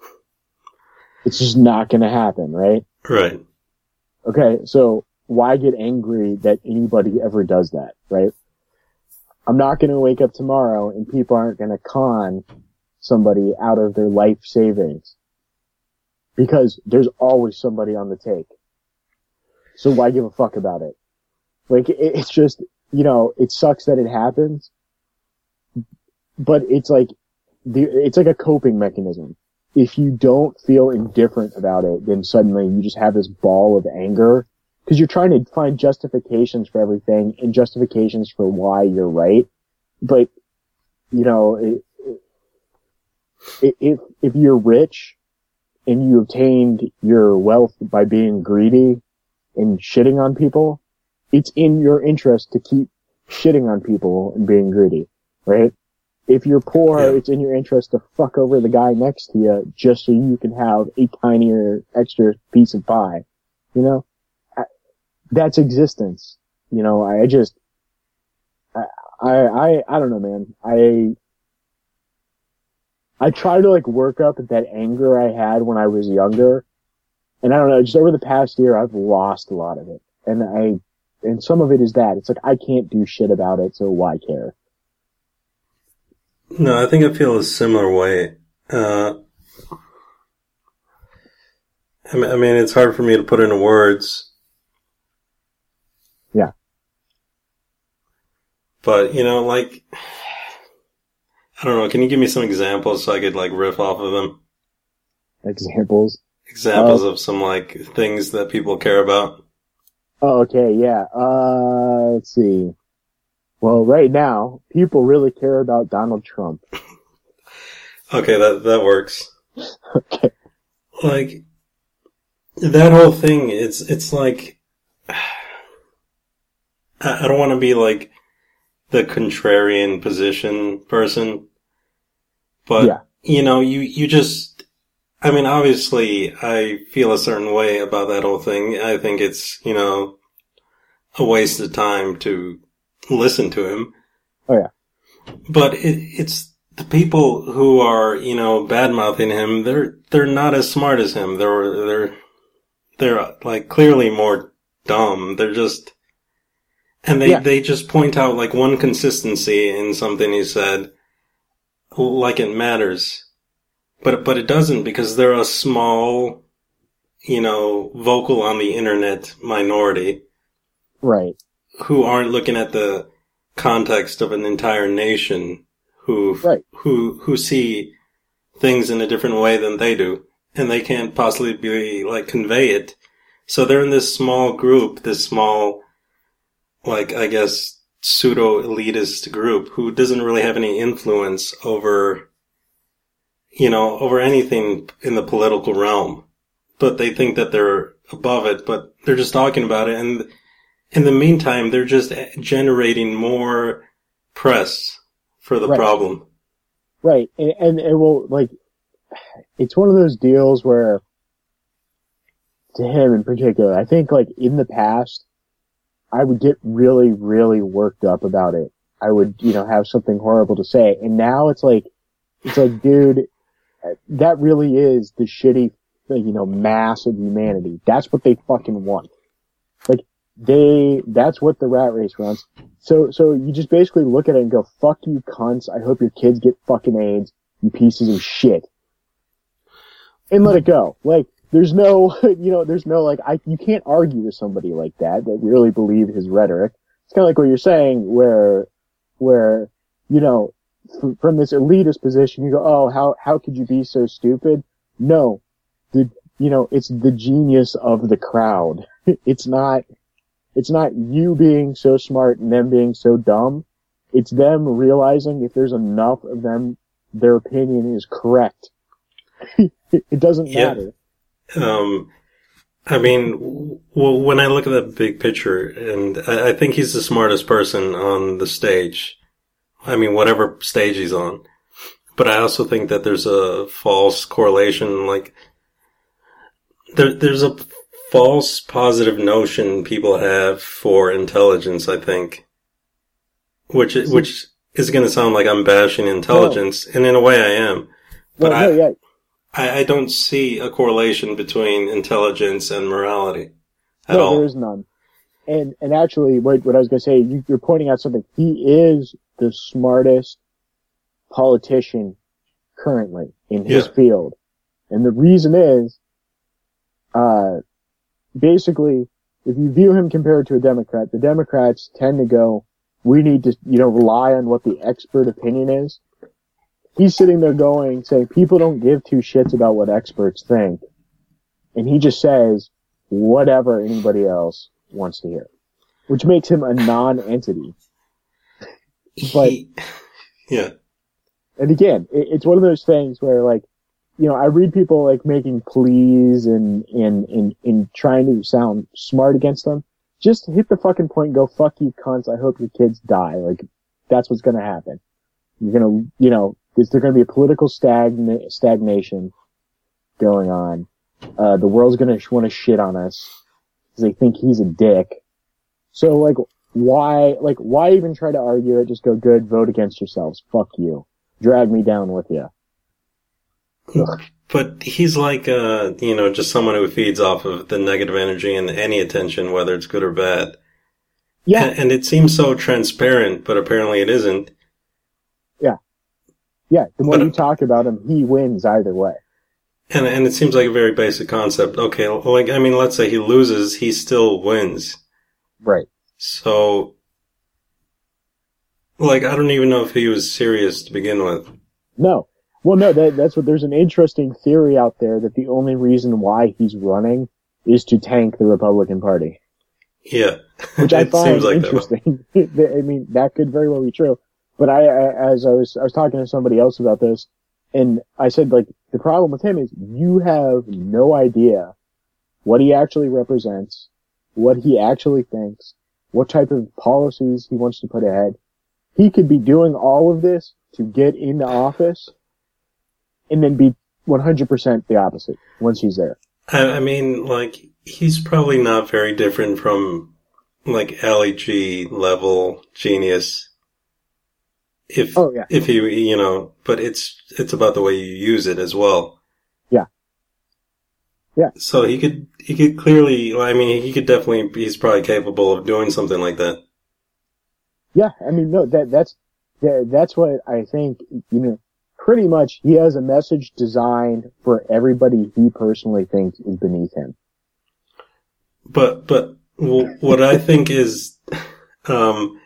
Speaker 1: It's just not going to happen, right?
Speaker 2: Right.
Speaker 1: Okay, so why get angry that anybody ever does that, right? I'm not going to wake up tomorrow and people aren't going to con somebody out of their life savings because there's always somebody on the take. So why give a fuck about it? Like, it, it's just, you know, it sucks that it happens, but it's like, the, it's like a coping mechanism if you don't feel indifferent about it, then suddenly you just have this ball of anger because you're trying to find justifications for everything and justifications for why you're right. But, you know, it, it, if, if you're rich and you obtained your wealth by being greedy and shitting on people, it's in your interest to keep shitting on people and being greedy, right? If you're poor,
Speaker 2: Yeah.
Speaker 1: it's in your interest to fuck over the guy next to you just so you can have a tinier extra piece of pie. You know, I, that's existence. You know, I just, I, I, I, I don't know, man. I, I try to like work up that anger I had when I was younger. And I don't know, just over the past year, I've lost a lot of it. And I, and some of it is that. It's like, I can't do shit about it, so why care?
Speaker 2: No, I think I feel a similar way. Uh, I mean, it's hard for me to put into words.
Speaker 1: Yeah.
Speaker 2: But, you know, like, I don't know, can you give me some examples so I could, like, riff off of them?
Speaker 1: Examples.
Speaker 2: Examples of some, like, things that people care about?
Speaker 1: Oh, okay, yeah. Uh, let's see. Well, right now, people really care about Donald Trump.
Speaker 2: Okay, that, that works.
Speaker 1: Okay.
Speaker 2: like that whole thing it's it's like I, don't want to be like the contrarian position person but
Speaker 1: Yeah.
Speaker 2: you know you you just I mean obviously I feel a certain way about that whole thing I think it's you know a waste of time to listen to him
Speaker 1: Oh, yeah.
Speaker 2: but it, it's the people who are, you know, bad mouthing him. They're they're not as smart as him. They're they're they're like clearly more dumb. They're just, and they
Speaker 1: Yeah.
Speaker 2: they just point out like one consistency in something he said, like it matters, but but it doesn't because they're a small, you know, vocal on the internet minority
Speaker 1: Right.
Speaker 2: Who aren't looking at the context of an entire nation who
Speaker 1: Right.
Speaker 2: who who see things in a different way than they do, and they can't possibly be like convey it. So they're in this small group, this small, like I guess pseudo elitist group who doesn't really have any influence over, you know, over anything in the political realm. But they think that they're above it, but they're just talking about it. And in the meantime, they're just generating more press for the
Speaker 1: Right.
Speaker 2: problem.
Speaker 1: Right. And, and it will, like, it's one of those deals where, to him in particular, I think, like, in the past, I would get really, really worked up about it. I would, you know, have something horrible to say. And now it's like, it's like, dude, that really is the shitty, you know, mass of humanity. That's what they fucking want. They, that's what the rat race runs. So, so you just basically look at it and go, fuck you cunts. I hope your kids get fucking AIDS, you pieces of shit. And let it go. Like, there's no, you know, there's no, like, I, you can't argue with somebody like that, that really believe his rhetoric. It's kind of like what you're saying, where, where, you know, f- from this elitist position, you go, oh, how, how could you be so stupid? No. The, you know, it's the genius of the crowd. it's not, it's not you being so smart and them being so dumb. It's them realizing if there's enough of them, their opinion is correct. it doesn't
Speaker 2: Yeah.
Speaker 1: matter.
Speaker 2: Um, I mean, well, when I look at the big picture, and I, I think he's the smartest person on the stage. I mean, whatever stage he's on. But I also think that there's a false correlation, like, there, there's a false positive notion people have for intelligence, I think. Which, which is gonna sound like I'm bashing intelligence, and in a way I am. But
Speaker 1: no, yeah,
Speaker 2: I, I don't see a correlation between intelligence and morality at
Speaker 1: no,
Speaker 2: all.
Speaker 1: there is none. And and actually, what what I was going to say, you, you're pointing out something. He is the smartest politician currently in his
Speaker 2: Yeah.
Speaker 1: field, and the reason is, uh, basically, if you view him compared to a Democrat, the Democrats tend to go, "We need to, you know, rely on what the expert opinion is." He's sitting there going, saying, "People don't give two shits about what experts think," and he just says whatever anybody else wants to hear, which makes him a non-entity. but-
Speaker 2: He- yeah,
Speaker 1: And again, it, it's one of those things where like, you know, I read people like making pleas and, and, and, and trying to sound smart against them. Just hit the fucking point and go, fuck you cunts. I hope your kids die. Like, that's what's gonna happen. You're gonna, you know, is there gonna be a political stagna- stagnation going on? Uh, the world's gonna sh- wanna shit on us because they think he's a dick. So like, why, like, why even try to argue it? Just go, good, vote against yourselves. Fuck you. Drag me down with you.
Speaker 2: But he's like, uh, you know, just someone who feeds off of the negative energy and any attention, whether it's good or bad.
Speaker 1: Yeah,
Speaker 2: And, and it seems so transparent, but apparently it isn't.
Speaker 1: Yeah. Yeah. The more
Speaker 2: But-
Speaker 1: you talk about him, he wins either way.
Speaker 2: And, and it seems like a very basic concept. Okay, like, I mean, let's say he loses, he still wins.
Speaker 1: Right.
Speaker 2: So, like, I don't even know if he was serious to begin with.
Speaker 1: No. Well, no, that, that's what, there's an interesting theory out there that the only reason why he's running is to tank the Republican Party,
Speaker 2: Yeah.
Speaker 1: which I find
Speaker 2: seems like
Speaker 1: interesting. I mean, that could very well be true. But I, I, as I was, I was talking to somebody else about this, and I said, like, the problem with him is you have no idea what he actually represents, what he actually thinks, what type of policies he wants to put ahead. He could be doing all of this to get into office and then be 100% the opposite once he's there.
Speaker 2: I, I mean, like, he's probably not very different from, like, Ali G level genius. If,
Speaker 1: Oh, yeah.
Speaker 2: if you, you know, but it's, it's about the way you use it as well.
Speaker 1: Yeah. Yeah.
Speaker 2: So he could, he could clearly, I mean, he could definitely, he's probably capable of doing something like that.
Speaker 1: Yeah, I mean, no, that, that's, that, that's what I think, you know, pretty much he has a message designed for everybody he personally thinks is beneath him.
Speaker 2: But, but w- what I think is, um,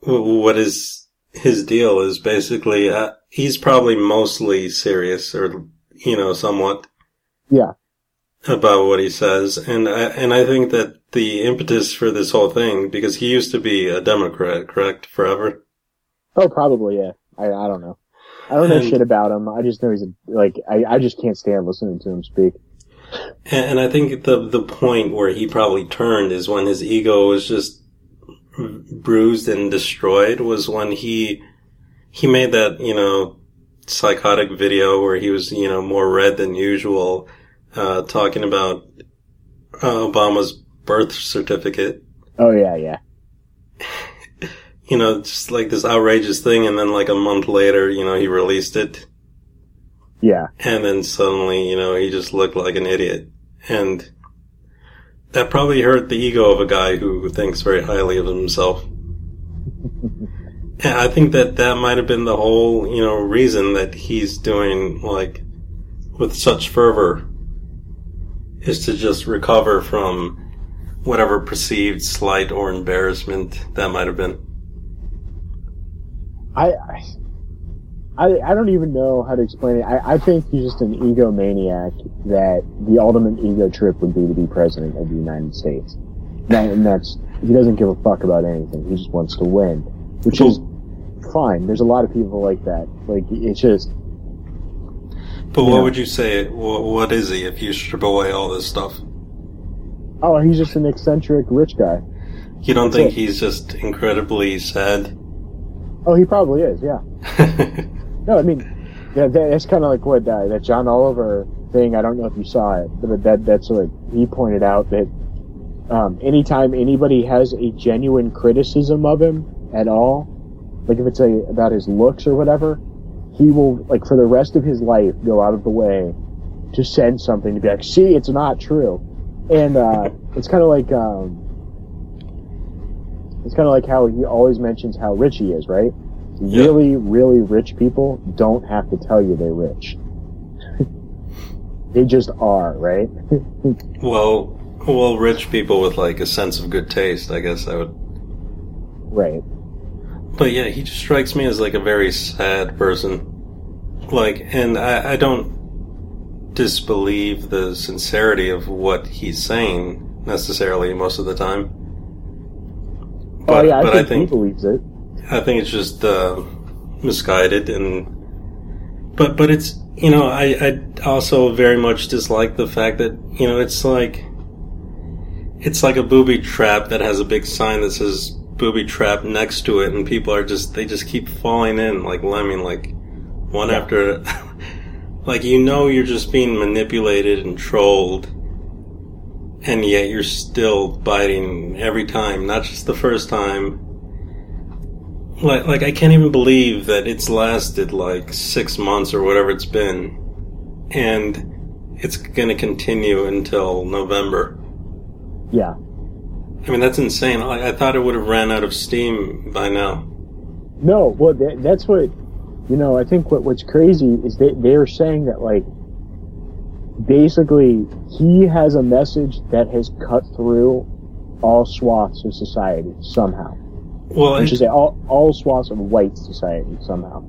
Speaker 2: what is his deal is basically uh, he's probably mostly serious or you know somewhat
Speaker 1: Yeah.
Speaker 2: about what he says and I, and I think that the impetus for this whole thing because he used to be a democrat correct forever
Speaker 1: Oh, probably, yeah. I, I don't know. I don't know
Speaker 2: And-
Speaker 1: shit about him. I just know he's a, like, I, I just can't stand listening to him speak.
Speaker 2: and, and I think the the point where he probably turned is when his ego was just bruised and destroyed was when he he made that you know psychotic video where he was you know more red than usual uh, talking about uh, Obama's birth certificate
Speaker 1: Oh, yeah, yeah.
Speaker 2: You know just like this outrageous thing and then like a month later you know he released it
Speaker 1: Yeah.
Speaker 2: and then suddenly you know he just looked like an idiot and that probably hurt the ego of a guy who thinks very highly of himself And I think that that might have been the whole, you know, reason that he's doing like with such fervor is to just recover from whatever perceived slight or embarrassment that might have been.
Speaker 1: I, I, I don't even know how to explain it. I, I think he's just an egomaniac that the ultimate ego trip would be to be president of the United States. That, and that's, he doesn't give a fuck about anything. He just wants to win, which is fine. There's a lot of people like that. Like, it's just,
Speaker 2: But
Speaker 1: Yeah.
Speaker 2: what would you say? wh- What is he if you strip away all this stuff?
Speaker 1: oh, he's just an eccentric rich guy.
Speaker 2: You don't
Speaker 1: That's
Speaker 2: think
Speaker 1: it.
Speaker 2: he's just incredibly sad?
Speaker 1: Oh, he probably is, yeah. No, I mean, that, that's kind of like what uh, that John Oliver thing. I don't know if you saw it, but that that's what he pointed out that um, anytime anybody has a genuine criticism of him at all, like if it's a about his looks or whatever, he will like for the rest of his life go out of the way to send something to be like, see, it's not true, and uh, it's kind of like um, it's kind of like how he always mentions how rich he is, right?
Speaker 2: Yeah.
Speaker 1: Really, really rich people don't have to tell you they're rich. they just are, right?
Speaker 2: well, well, rich people with like a sense of good taste, I guess I would.
Speaker 1: right.
Speaker 2: But yeah, he just strikes me as like a very sad person. Like, and I, I don't disbelieve the sincerity of what he's saying necessarily most of the time. But,
Speaker 1: oh yeah, I
Speaker 2: but
Speaker 1: think,
Speaker 2: I think
Speaker 1: he believes it.
Speaker 2: I think it's just uh, misguided and but but it's you know I I also very much dislike the fact that you know it's like it's like a booby trap that has a big sign that says booby trap next to it and people are just they just keep falling in like lemming like one
Speaker 1: Yeah.
Speaker 2: after like you know you're just being manipulated and trolled and yet you're still biting every time not just the first time like like I can't even believe that it's lasted like six months or whatever it's been, and it's going to continue until November.
Speaker 1: Yeah.
Speaker 2: I mean that's insane. Like I thought it would have ran out of steam by now.
Speaker 1: No, well, that, that's what you know. I think what what's crazy is they they're saying that like basically he has a message that has cut through all swaths of society somehow.
Speaker 2: Well,
Speaker 1: I should say all all swaths of white society somehow,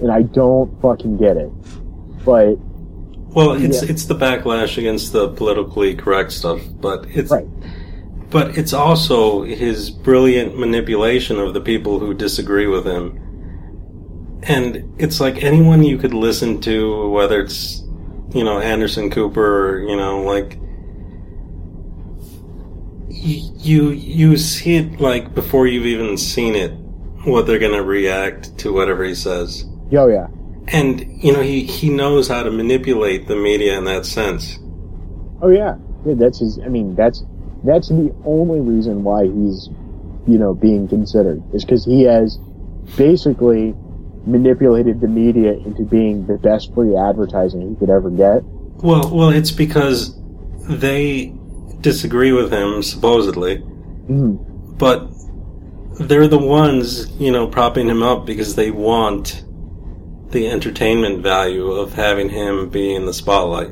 Speaker 1: and I don't fucking get it. But
Speaker 2: well, it's
Speaker 1: yeah.
Speaker 2: it's the backlash against the politically correct stuff, but it's
Speaker 1: right,
Speaker 2: but it's also his brilliant manipulation of the people who disagree with him. And it's like anyone you could listen to, whether it's, you know, Anderson Cooper or, you know, like, you, you see it like before you've even seen it, what they're gonna react to whatever he says.
Speaker 1: yo, yeah,
Speaker 2: And, you know, he, he knows how to manipulate the media in that sense.
Speaker 1: oh yeah, yeah. That's his. I mean, that's that's the only reason why he's you know being considered is because he has basically manipulated the media into being the best free advertising he could ever get.
Speaker 2: Well, well, it's because they disagree with him supposedly,
Speaker 1: Mhm.
Speaker 2: but they're the ones, you know, propping him up because they want the entertainment value of having him be in the spotlight.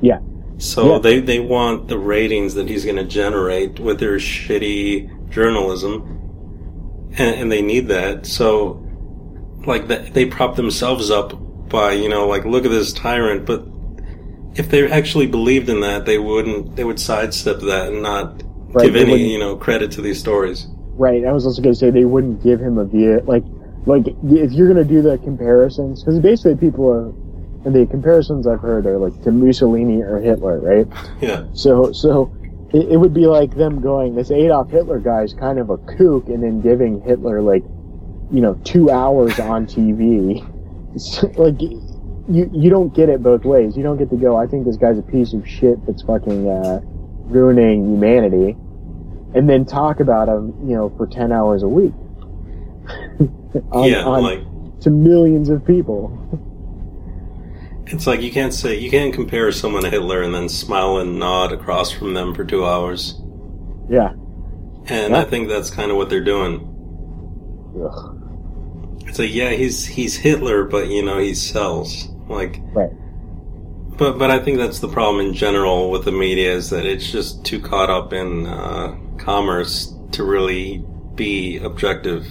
Speaker 1: Yeah,
Speaker 2: So
Speaker 1: Yeah.
Speaker 2: they they want the ratings that he's going to generate with their shitty journalism, and, and they need that. So, like, that, they prop themselves up by, you know, like, look at this tyrant, but if they actually believed in that, they wouldn't, they would sidestep that and not
Speaker 1: Right,
Speaker 2: give any, you know, credit to these stories.
Speaker 1: Right. I was also going to say they wouldn't give him a view. Like, like if you're going to do the comparisons, because basically people are, and the comparisons I've heard are like to Mussolini or Hitler, right?
Speaker 2: Yeah.
Speaker 1: So, so it, it would be like them going, this Adolf Hitler guy is kind of a kook, and then giving Hitler like, you know, two hours on TV. Like, you you don't get it both ways. You don't get to go. I think this guy's a piece of shit that's fucking uh, ruining humanity, and then talk about him, you know, for ten hours a week. on,
Speaker 2: yeah,
Speaker 1: on-
Speaker 2: like,
Speaker 1: to millions of people.
Speaker 2: it's like you can't say, you can't compare someone to Hitler and then smile and nod across from them for two hours.
Speaker 1: Yeah.
Speaker 2: And
Speaker 1: Yeah.
Speaker 2: I think that's kind of what they're doing.
Speaker 1: Ugh.
Speaker 2: It's like, yeah, he's he's Hitler, but you know he sells. Like,
Speaker 1: Right.
Speaker 2: but but I think that's the problem in general with the media is that it's just too caught up in uh, commerce to really be objective,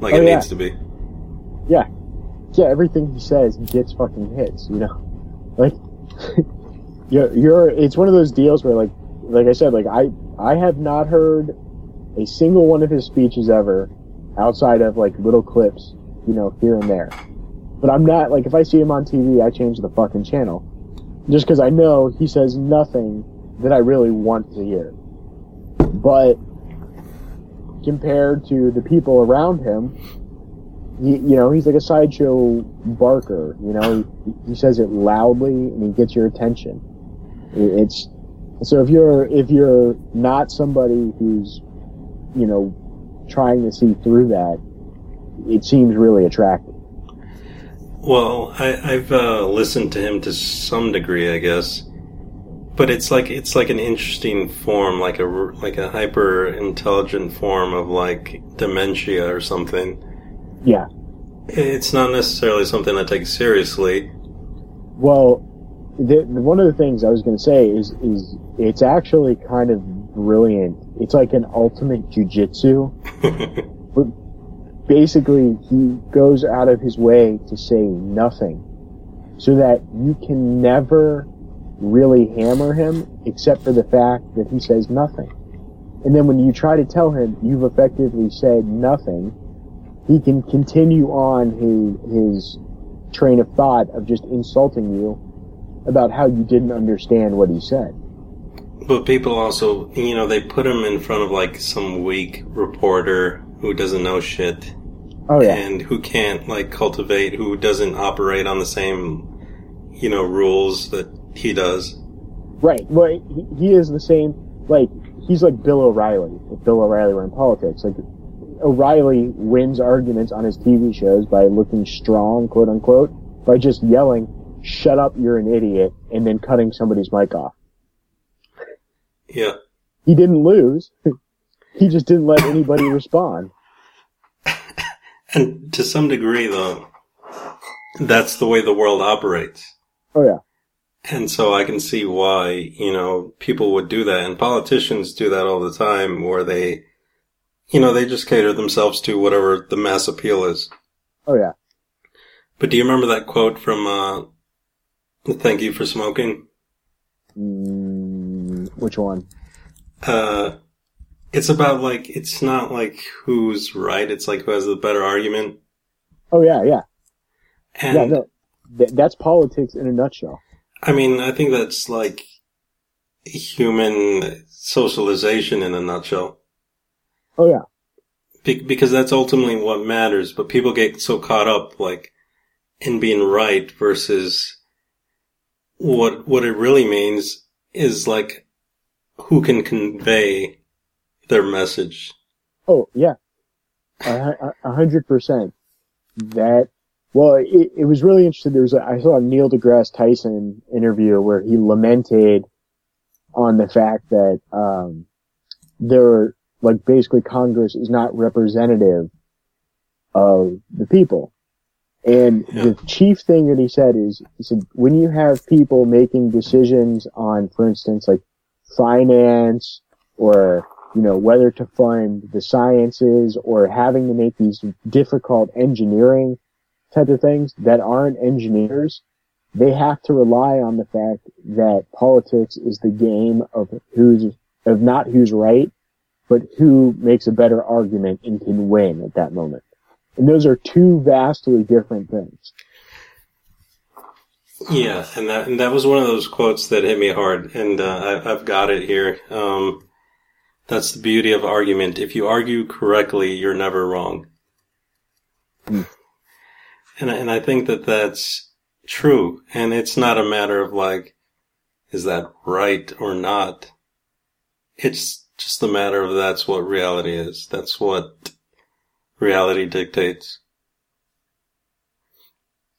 Speaker 2: like
Speaker 1: Oh,
Speaker 2: it
Speaker 1: yeah.
Speaker 2: needs to be.
Speaker 1: Yeah. Yeah, everything he says gets fucking hits, you know? Like, you're, you're, it's one of those deals where like, like I said, like I, I have not heard a single one of his speeches ever outside of like little clips, you know, here and there. But I'm not, like, if I see him on TV, I change the fucking channel. Just cause I know he says nothing that I really want to hear. But, compared to the people around him, you, you know, he's like a sideshow barker. You know, he, he says it loudly and he gets your attention. It- It's so if you're if you're not somebody who's, you know, trying to see through that, it seems really attractive.
Speaker 2: Well, I, I've uh, listened to him to some degree, I guess, but it's like it's like an interesting form, like a like a hyper intelligent form of like dementia or something.
Speaker 1: Yeah.
Speaker 2: It's not necessarily something I take seriously.
Speaker 1: Well, the- one of the things I was going to say is is it's actually kind of brilliant. It's like an ultimate jujitsu. but basically he goes out of his way to say nothing so that you can never really hammer him except for the fact that he says nothing. And then when you try to tell him you've effectively said nothing, he can continue on his, his train of thought of just insulting you about how you didn't understand what he said.
Speaker 2: But people also, you know, they put him in front of like some weak reporter who doesn't know shit
Speaker 1: Oh yeah.
Speaker 2: and who can't like cultivate, who doesn't operate on the same, you know, rules that he does.
Speaker 1: Right. Well, he, he is the same. Like he's like Bill O'Reilly. If Bill O'Reilly were in politics, like O'Reilly wins arguments on his TV shows by looking strong, quote unquote, by just yelling, "Shut up, you're an idiot," and then cutting somebody's mic off.
Speaker 2: Yeah.
Speaker 1: He didn't lose. he just didn't let anybody respond.
Speaker 2: And to some degree, though, that's the way the world operates.
Speaker 1: Oh yeah.
Speaker 2: And so I can see why, you know, people would do that. And politicians do that all the time where they, you know, they just cater themselves to whatever the mass appeal is.
Speaker 1: Oh yeah.
Speaker 2: But do you remember that quote from, uh, Thank You for Smoking?
Speaker 1: Mm, which one?
Speaker 2: Uh, it's about like, it's not like who's right. It's like who has the better argument.
Speaker 1: Oh yeah, yeah,
Speaker 2: And
Speaker 1: yeah. No, th- that's politics in a nutshell.
Speaker 2: I mean, I think that's like human socialization in a nutshell.
Speaker 1: Oh yeah.
Speaker 2: Be- because that's ultimately what matters. But people get so caught up like in being right versus what what it really means is like who can convey their message.
Speaker 1: Oh yeah, a hundred percent. That well, it, it was really interesting. There was a, I saw a Neil deGrasse Tyson interview where he lamented on the fact that um, there, like, basically Congress is not representative of the people. And
Speaker 2: Yeah.
Speaker 1: the chief thing that he said is, he said, when you have people making decisions on, for instance, like finance or you know, whether to fund the sciences or having to make these difficult engineering type of things that aren't engineers, they have to rely on the fact that politics is the game of who's, of not who's right, but who makes a better argument and can win at that moment. And those are two vastly different things.
Speaker 2: Yeah, and that and that was one of those quotes that hit me hard, and uh, I, have got it here. Um, that's the beauty of argument. If you argue correctly, you're never wrong. Mm. And and I think that that's true, and it's not a matter of like, is that right or not? It's just a matter of that's what reality is. That's what reality dictates.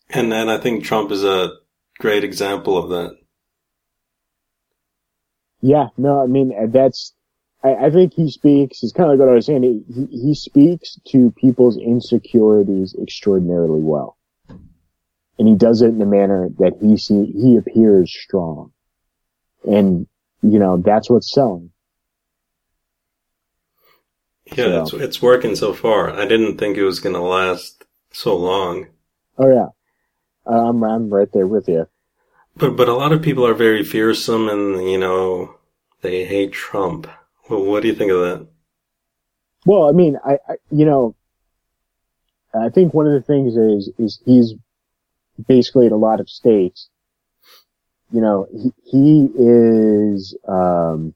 Speaker 2: And then I think Trump is a great example of that.
Speaker 1: Yeah, no, I mean, uh, that's, I, I think he speaks, it's kind of like what I was saying, he, he speaks to people's insecurities extraordinarily well. And he does it in a manner that he see, he appears strong. And, you know, that's what's selling.
Speaker 2: Yeah, so. it's, it's working so far. I didn't think it was going to last so long.
Speaker 1: Oh yeah. I'm, I'm right there with you.
Speaker 2: But, but a lot of people are very fearsome and, you know, they hate Trump. Well, what do you think of that?
Speaker 1: Well, I mean, I, I you know, I think one of the things is, is he's basically in a lot of states, you know, he, he is, um,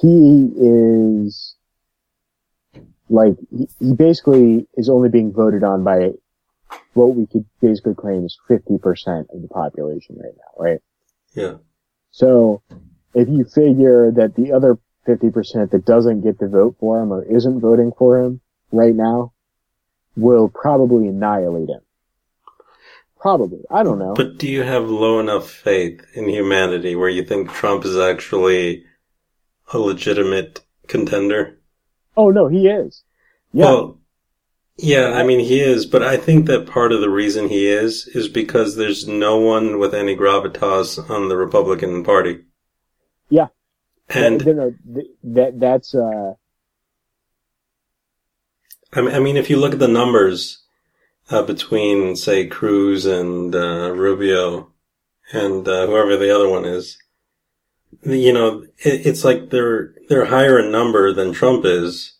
Speaker 1: he is like he basically is only being voted on by what we could basically claim is 50% of the population right now, right?
Speaker 2: Yeah.
Speaker 1: So if you figure that the other 50% that doesn't get to vote for him or isn't voting for him right now will probably annihilate him. Probably. I don't know.
Speaker 2: But do you have low enough faith in humanity where you think Trump is actually a legitimate contender?
Speaker 1: Oh no, he is. Yeah. Well,
Speaker 2: yeah, I mean he is, but I think that part of the reason he is is because there's no one with any gravitas on the Republican Party.
Speaker 1: Yeah.
Speaker 2: And
Speaker 1: that, that that's uh
Speaker 2: I mean, I mean if you look at the numbers uh, between say Cruz and uh, Rubio and uh, whoever the other one is, you know, it, it's like they're they're higher in number than Trump is,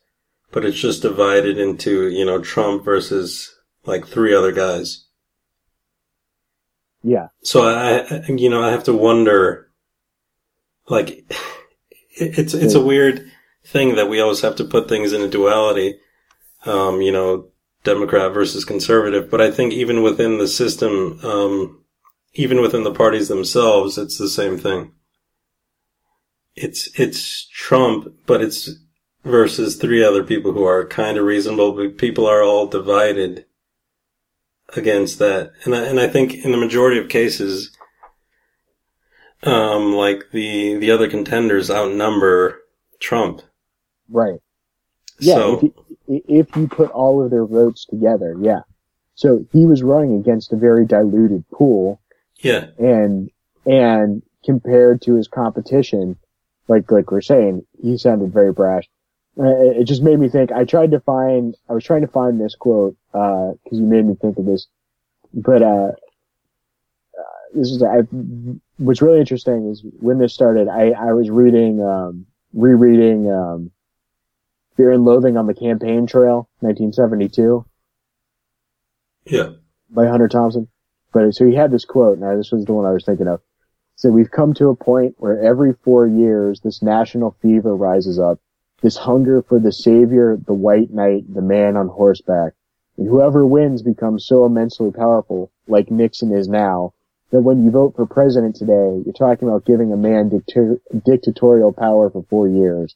Speaker 2: but it's just divided into you know Trump versus like three other guys.
Speaker 1: Yeah.
Speaker 2: So I, you know, I have to wonder, like, it's it's a weird thing that we always have to put things in a duality. Um, you know, Democrat versus conservative, but I think even within the system, um, even within the parties themselves, it's the same thing it's it's Trump, but it's versus three other people who are kind of reasonable, but people are all divided against that. And I, and I think in the majority of cases, um, like the the other contenders outnumber Trump.
Speaker 1: Right. Yeah. So, if, you, if you put all of their votes together, yeah. So he was running against a very diluted pool.
Speaker 2: Yeah.
Speaker 1: And and compared to his competition, like like we're saying, he sounded very brash. It just made me think. I tried to find. I was trying to find this quote uh, because uh, you made me think of this. But uh, uh, this is I, what's really interesting is when this started. I I was reading, um, rereading um, Fear and Loathing on the Campaign Trail, 1972.
Speaker 2: Yeah.
Speaker 1: By Hunter Thompson. But so he had this quote, and this was the one I was thinking of. So we've come to a point where every four years this national fever rises up, this hunger for the savior, the white knight, the man on horseback. And whoever wins becomes so immensely powerful, like Nixon is now, that when you vote for president today, you're talking about giving a man dicta- dictatorial power for four years.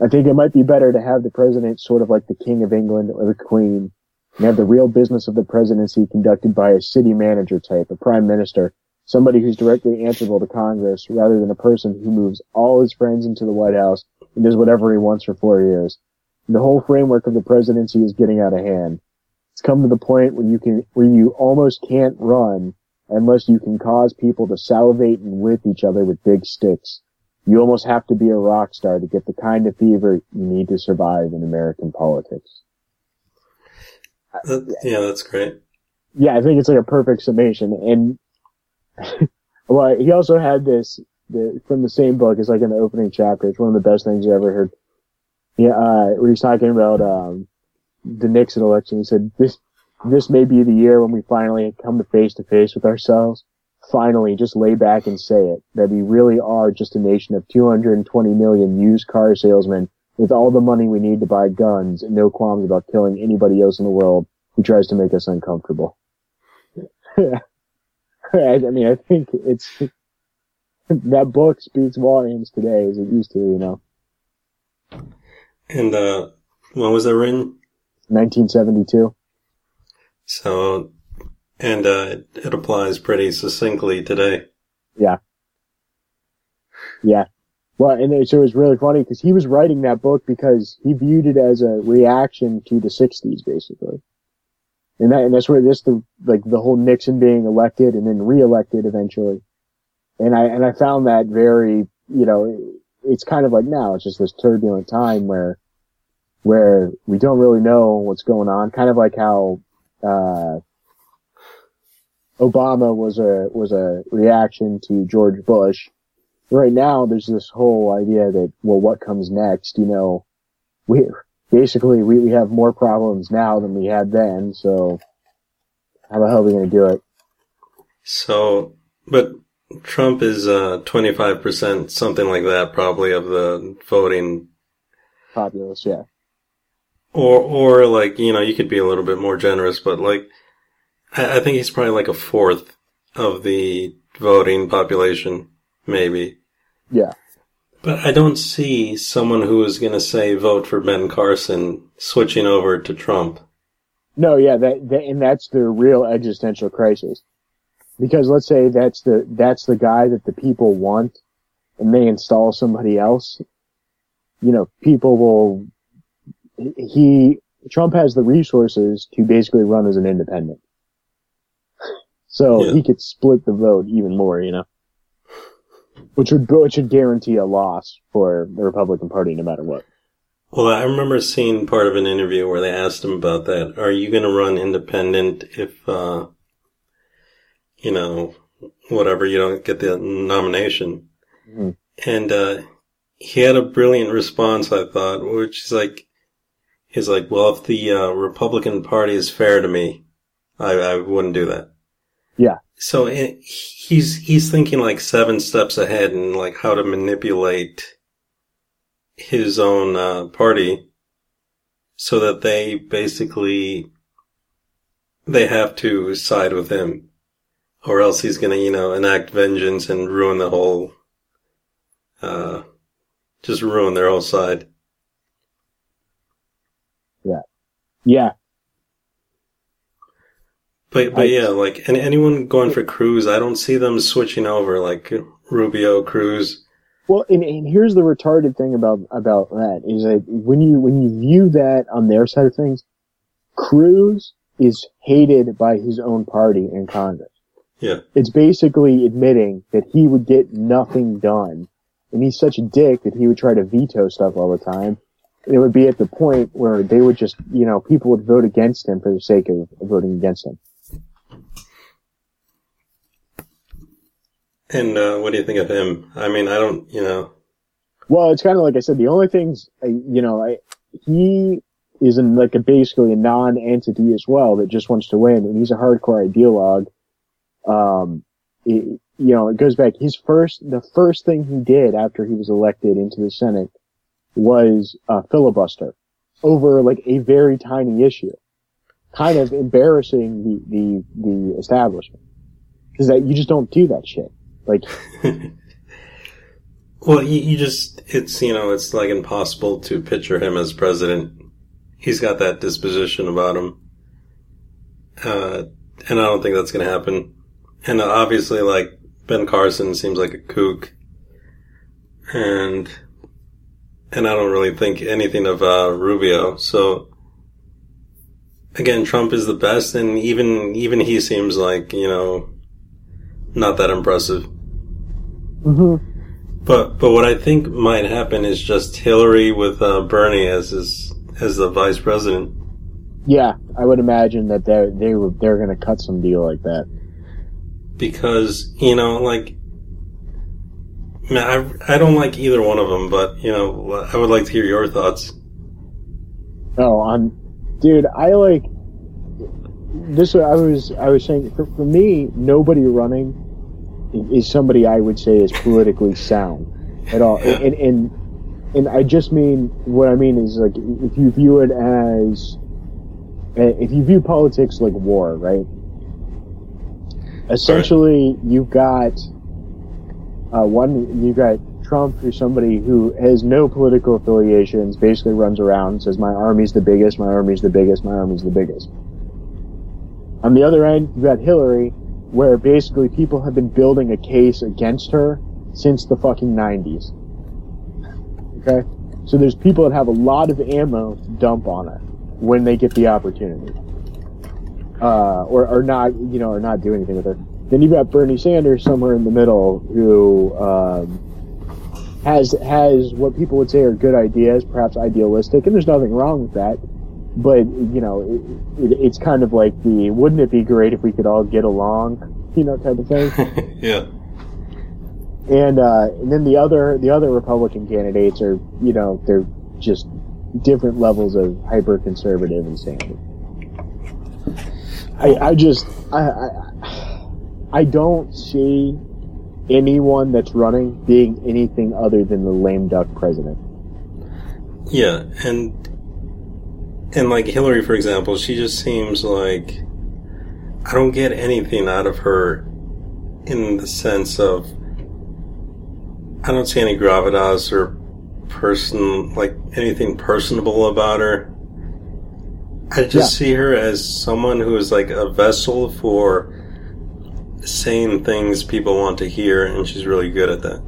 Speaker 1: I think it might be better to have the president sort of like the king of England or the queen, and have the real business of the presidency conducted by a city manager type, a prime minister, somebody who's directly answerable to Congress rather than a person who moves all his friends into the White House and does whatever he wants for four years. The whole framework of the presidency is getting out of hand. It's come to the point where you can, where you almost can't run unless you can cause people to salivate and whip each other with big sticks. You almost have to be a rock star to get the kind of fever you need to survive in American politics.
Speaker 2: That, yeah, that's great.
Speaker 1: Yeah, I think it's like a perfect summation. And well, he also had this the, from the same book. It's like in the opening chapter. It's one of the best things you ever heard. Yeah, uh, where he's talking about um, the Nixon election. He said this this may be the year when we finally come to face to face with ourselves. Finally, just lay back and say it that we really are just a nation of 220 million used car salesmen with all the money we need to buy guns and no qualms about killing anybody else in the world who tries to make us uncomfortable. Yeah. I mean, I think it's that book speaks volumes today as it used to, you know.
Speaker 2: And uh, when was that written?
Speaker 1: 1972.
Speaker 2: So, and uh, it applies pretty succinctly today.
Speaker 1: Yeah. Yeah. Well, and it, so it was really funny because he was writing that book because he viewed it as a reaction to the 60s, basically. And that, and that's where this, the, like the whole Nixon being elected and then reelected eventually. And I, and I found that very, you know, it's kind of like now, it's just this turbulent time where, where we don't really know what's going on. Kind of like how, uh, Obama was a, was a reaction to George Bush. Right now, there's this whole idea that, well, what comes next? You know, we, basically we, we have more problems now than we had then, so how the hell are we going to do it?
Speaker 2: So, but Trump is uh, 25%, something like that, probably, of the voting
Speaker 1: populace, yeah.
Speaker 2: Or, or like, you know, you could be a little bit more generous, but like, I, I think he's probably like a fourth of the voting population, maybe.
Speaker 1: Yeah.
Speaker 2: But I don't see someone who is going to say vote for Ben Carson switching over to Trump.
Speaker 1: No, yeah, that, that and that's the real existential crisis. Because let's say that's the that's the guy that the people want, and they install somebody else. You know, people will. He Trump has the resources to basically run as an independent, so yeah. he could split the vote even more. You know which would which would guarantee a loss for the Republican Party no matter what.
Speaker 2: Well, I remember seeing part of an interview where they asked him about that. Are you going to run independent if, uh, you know, whatever you don't get the nomination? Mm-hmm. And uh, he had a brilliant response, I thought, which is like, he's like, well, if the uh, Republican Party is fair to me, I, I wouldn't do that.
Speaker 1: Yeah.
Speaker 2: So it, he's he's thinking like seven steps ahead and like how to manipulate his own uh, party so that they basically they have to side with him or else he's going to you know enact vengeance and ruin the whole uh just ruin their whole side
Speaker 1: yeah yeah
Speaker 2: but but I, yeah, like and anyone going for Cruz, I don't see them switching over like Rubio, Cruz.
Speaker 1: Well, and, and here's the retarded thing about about that is that when you when you view that on their side of things, Cruz is hated by his own party in Congress.
Speaker 2: Yeah.
Speaker 1: It's basically admitting that he would get nothing done. And he's such a dick that he would try to veto stuff all the time. And it would be at the point where they would just, you know, people would vote against him for the sake of voting against him.
Speaker 2: And uh, what do you think of him? I mean, I don't, you know.
Speaker 1: Well, it's kind of like I said. The only things, you know, I, he is in like a basically a non-entity as well that just wants to win, and he's a hardcore ideologue. Um, it, you know, it goes back. His first, the first thing he did after he was elected into the Senate was a filibuster over like a very tiny issue, kind of embarrassing the the the establishment because that you just don't do that shit. Like,
Speaker 2: well, you, you just, it's, you know, it's like impossible to picture him as president. He's got that disposition about him. Uh, and I don't think that's going to happen. And obviously, like, Ben Carson seems like a kook. And, and I don't really think anything of, uh, Rubio. So, again, Trump is the best, and even, even he seems like, you know, not that impressive.
Speaker 1: hmm
Speaker 2: But but what I think might happen is just Hillary with uh, Bernie as his as the vice president.
Speaker 1: Yeah, I would imagine that they they were they're going to cut some deal like that.
Speaker 2: Because you know like man, I, I don't like either one of them but you know i would like to hear your thoughts
Speaker 1: Oh, on, dude, I like this. I was I was saying for, for me, nobody running is somebody I would say is politically sound at all,
Speaker 2: Yeah.
Speaker 1: and and and I just mean what I mean is like if you view it as eh, if you view politics like war, right? Essentially, you've got uh, one. You've got Trump, who's somebody who has no political affiliations, basically runs around, and says, "My army's the biggest. My army's the biggest. My army's the biggest." On the other end, you've got Hillary, where basically people have been building a case against her since the fucking '90s. Okay, so there's people that have a lot of ammo to dump on her when they get the opportunity, uh, or or not, you know, or not do anything with her. Then you've got Bernie Sanders somewhere in the middle who. Um, has has what people would say are good ideas, perhaps idealistic, and there's nothing wrong with that. But you know, it, it, it's kind of like the wouldn't it be great if we could all get along, you know, type of thing.
Speaker 2: yeah
Speaker 1: and, uh, and then the other the other Republican candidates are you know they're just different levels of hyper conservative insanity. I, I just I, I I don't see anyone that's running being anything other than the lame duck president.
Speaker 2: yeah and and like hillary for example she just seems like i don't get anything out of her in the sense of i don't see any gravitas or person like anything personable about her i just
Speaker 1: Yeah.
Speaker 2: see her as someone who is like a vessel for saying things people want to hear and she's really good at that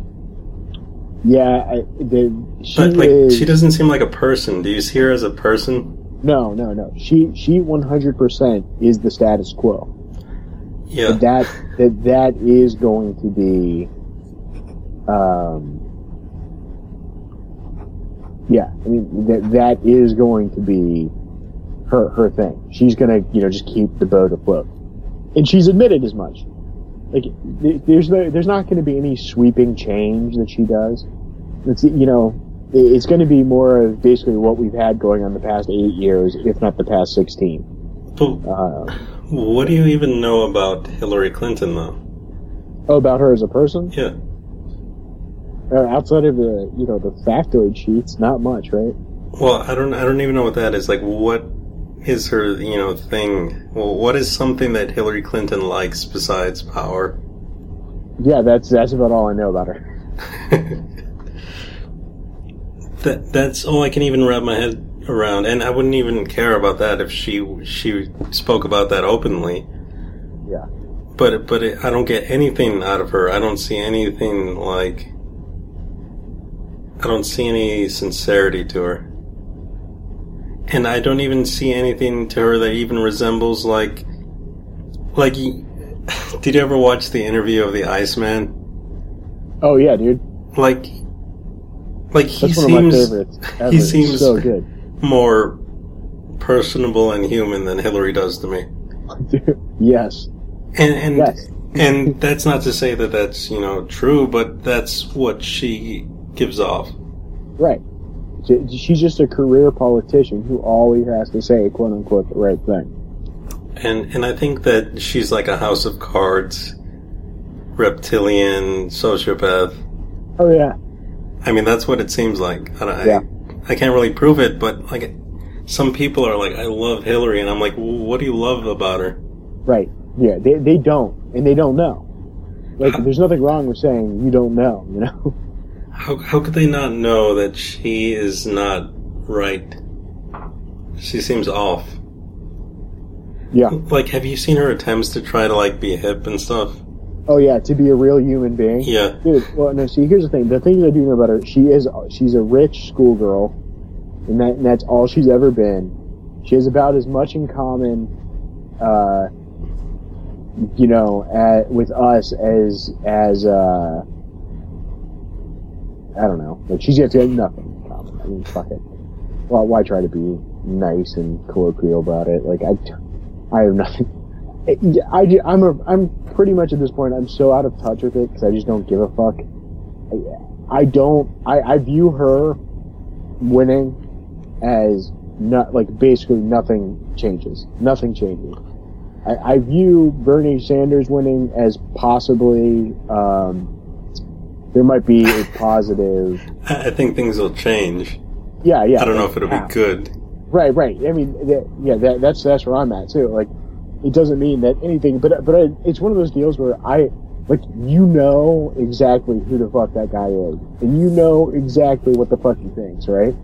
Speaker 1: Yeah, I, the, she
Speaker 2: but like
Speaker 1: is.
Speaker 2: she doesn't seem like a person do you see her as a person
Speaker 1: no, no, no. She she 100% is the status quo.
Speaker 2: yeah
Speaker 1: That that that is going to be. Um. Yeah, I mean that that is going to be her her thing. She's gonna you know just keep the boat afloat, and she's admitted as much. Like there's no, there's not going to be any sweeping change that she does. It's you know it's going to be more of basically what we've had going on the past eight years, if not the past sixteen.
Speaker 2: but
Speaker 1: Uh,
Speaker 2: what do you even know about hillary clinton though
Speaker 1: oh, about her as a person,
Speaker 2: yeah
Speaker 1: uh, outside of the you know the factoid sheets, not much, right?
Speaker 2: Well, I don't. I don't even know what that is. Like, what is her, you know, thing? Well, what is something that Hillary Clinton likes besides power?
Speaker 1: Yeah, that's that's about all I know about her.
Speaker 2: that that's all I can even wrap my head around, and I wouldn't even care about that if she she spoke about that openly.
Speaker 1: Yeah.
Speaker 2: But but it, I don't get anything out of her. I don't see anything like. I don't see any sincerity to her. And I don't even see anything to her that even resembles like, like. Did you ever watch the interview of the Iceman?
Speaker 1: Oh yeah, dude.
Speaker 2: Like, like he
Speaker 1: That's one of my
Speaker 2: seems he seems
Speaker 1: so good.
Speaker 2: more personable and human than Hillary does to me.
Speaker 1: yes.
Speaker 2: And and
Speaker 1: Yes.
Speaker 2: and that's not to say that that's you know true, but that's what she gives off.
Speaker 1: Right. She- She's just a career politician who always has to say "quote unquote" the right thing.
Speaker 2: And and I think that she's like a house of cards, reptilian sociopath.
Speaker 1: Oh yeah.
Speaker 2: I mean, that's what it seems like. I, I,
Speaker 1: Yeah.
Speaker 2: I can't really prove it, but like, some people are like, I love Hillary, and I'm like, well, what do you love about her?
Speaker 1: Right. Yeah. They they don't, and they don't know. Like, there's nothing wrong with saying you don't know. You know.
Speaker 2: How how could they not know that she is not right? She seems off.
Speaker 1: Yeah.
Speaker 2: Like, have you seen her attempts to try to like be hip and stuff?
Speaker 1: Oh yeah. To be a real human being.
Speaker 2: Yeah,
Speaker 1: Dude, well, no. See, here's the thing. The things I do know about her, she is she's a rich schoolgirl, and that and that's all she's ever been. She has about as much in common uh, you know, at, with us as as uh, I don't know, like she's got nothing. I mean, fuck it. Well, why try to be nice and colloquial about it? Like I, I have nothing. I, I'm a, I'm pretty much at this point. I'm so out of touch with it because I just don't give a fuck. I, I don't. I, I view her winning as not like basically nothing changes. Nothing changes. I, I view Bernie Sanders winning as possibly um, there might be a positive.
Speaker 2: I think things will change.
Speaker 1: Yeah, yeah.
Speaker 2: I don't know if it'll be good.
Speaker 1: Right, right. I mean, yeah, that, that's that's where I'm at too. Like, it doesn't mean that anything, but but I, it's one of those deals where I like you know exactly who the fuck that guy is, and you know exactly what the fuck he thinks, right?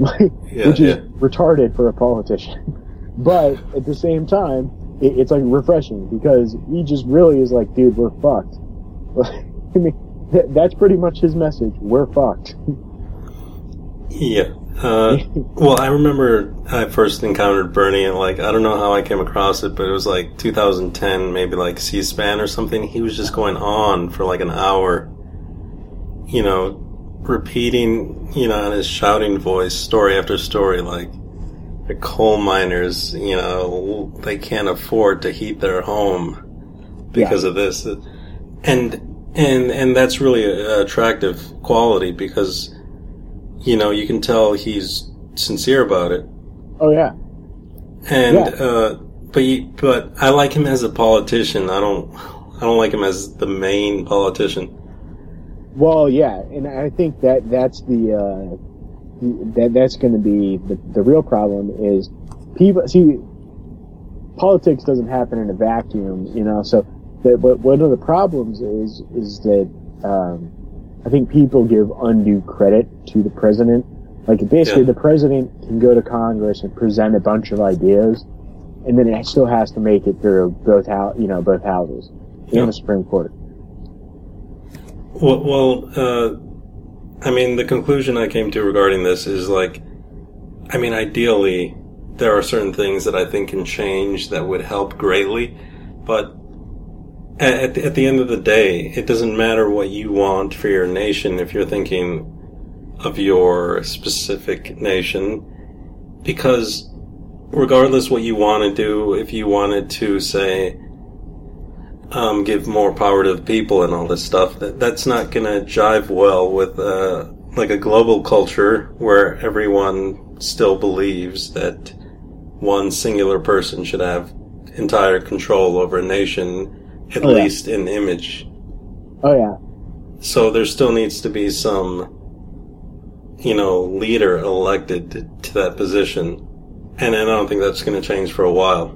Speaker 2: yeah,
Speaker 1: which is
Speaker 2: yeah.
Speaker 1: retarded for a politician. but at the same time, it, it's like refreshing because he just really is like, dude, we're fucked. I mean, that's pretty much his message. We're fucked.
Speaker 2: Yeah. Uh, well, I remember I first encountered Bernie, and like I don't know how I came across it, but it was like 2010, maybe like C-SPAN or something. He was just going on for like an hour, you know, repeating, you know, in his shouting voice, story after story, like the coal miners, you know, they can't afford to heat their home because
Speaker 1: Yeah.
Speaker 2: of this, and and and that's really an attractive quality because you know, you can tell he's sincere about it.
Speaker 1: Oh yeah,
Speaker 2: And
Speaker 1: Yeah.
Speaker 2: uh, but he, but I like him as a politician. I don't I don't like him as the main politician.
Speaker 1: Well, yeah, and I think that that's the uh, that that's going to be the the real problem is people see politics doesn't happen in a vacuum, you know. So, that, but one of the problems is is that um, I think people give undue credit to the president. Like basically,
Speaker 2: Yeah.
Speaker 1: the president can go to Congress and present a bunch of ideas, and then it still has to make it through both house, you know, both houses
Speaker 2: Yeah.
Speaker 1: and the Supreme Court.
Speaker 2: Well, well uh, I mean, the conclusion I came to regarding this is like, I mean, ideally, there are certain things that I think can change that would help greatly, but at, at, the, end of the day, it doesn't matter what you want for your nation if you're thinking of your specific nation, because regardless what you want to do, if you wanted to say, um, give more power to the people and all this stuff, that, that's not going to jive well with uh, like a global culture where everyone still believes that one singular person should have entire control over a nation, at
Speaker 1: Oh, yeah.
Speaker 2: least in image.
Speaker 1: Oh yeah,
Speaker 2: So there still needs to be some, you know, leader elected to, to that position. And I don't think that's going to change for a while.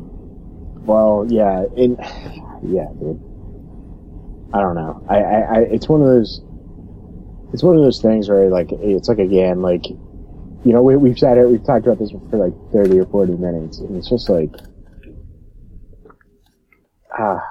Speaker 1: Well, yeah, in yeah, dude. I don't know. I, I, I, it's one of those, it's one of those things where like it's like again, like you know, we we've sat here, we've talked about this for like thirty or forty minutes, and it's just like, ah,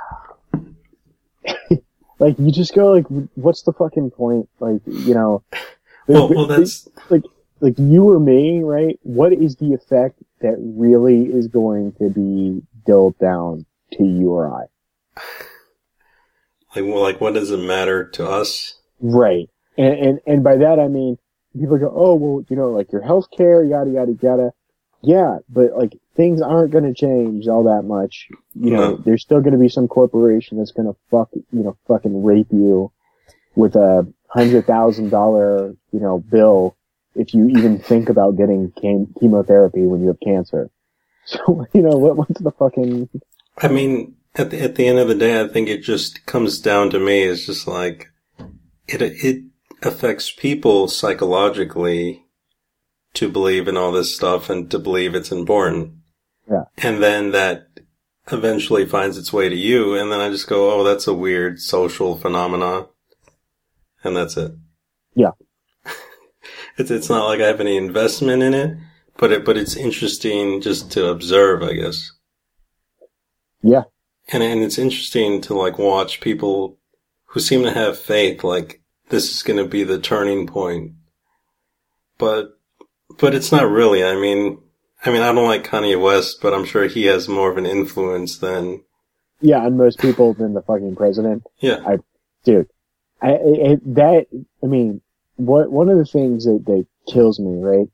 Speaker 1: like you just go like, what's the fucking point? Like you know,
Speaker 2: Well, well, that's
Speaker 1: like like you or me, right? What is the effect that really is going to be dilled down to you or I?
Speaker 2: like, well, like, what does it matter to us?
Speaker 1: Right. And, and, and by that I mean, people go, oh, well, you know, like your health care, yada, yada, yada. Yeah, but like things aren't going to change all that much. You know,
Speaker 2: No.
Speaker 1: there's still going to be some corporation that's going to fuck, you know, fucking rape you with a hundred thousand dollar, you know, bill if you even think about getting chem- chemotherapy when you have cancer. So, you know, what, what's the fucking,
Speaker 2: I mean, at the, at the end of the day, I think it just comes down to me. It's just like, it, it affects people psychologically to believe in all this stuff and to believe it's important.
Speaker 1: Yeah.
Speaker 2: And then that eventually finds its way to you. And then I just go, oh, that's a weird social phenomenon. And that's it.
Speaker 1: Yeah.
Speaker 2: it's, it's not like I have any investment in it, but it, but it's interesting just to observe, I guess.
Speaker 1: yeah,
Speaker 2: And, and it's interesting to like watch people who seem to have faith, like this is going to be the turning point. But, but it's not really. I mean, I mean, I don't like Kanye West, but I'm sure he has more of an influence than
Speaker 1: yeah, on most people than the fucking president.
Speaker 2: Yeah.
Speaker 1: I, dude, I, I that I mean, what one of the things that that kills me, right?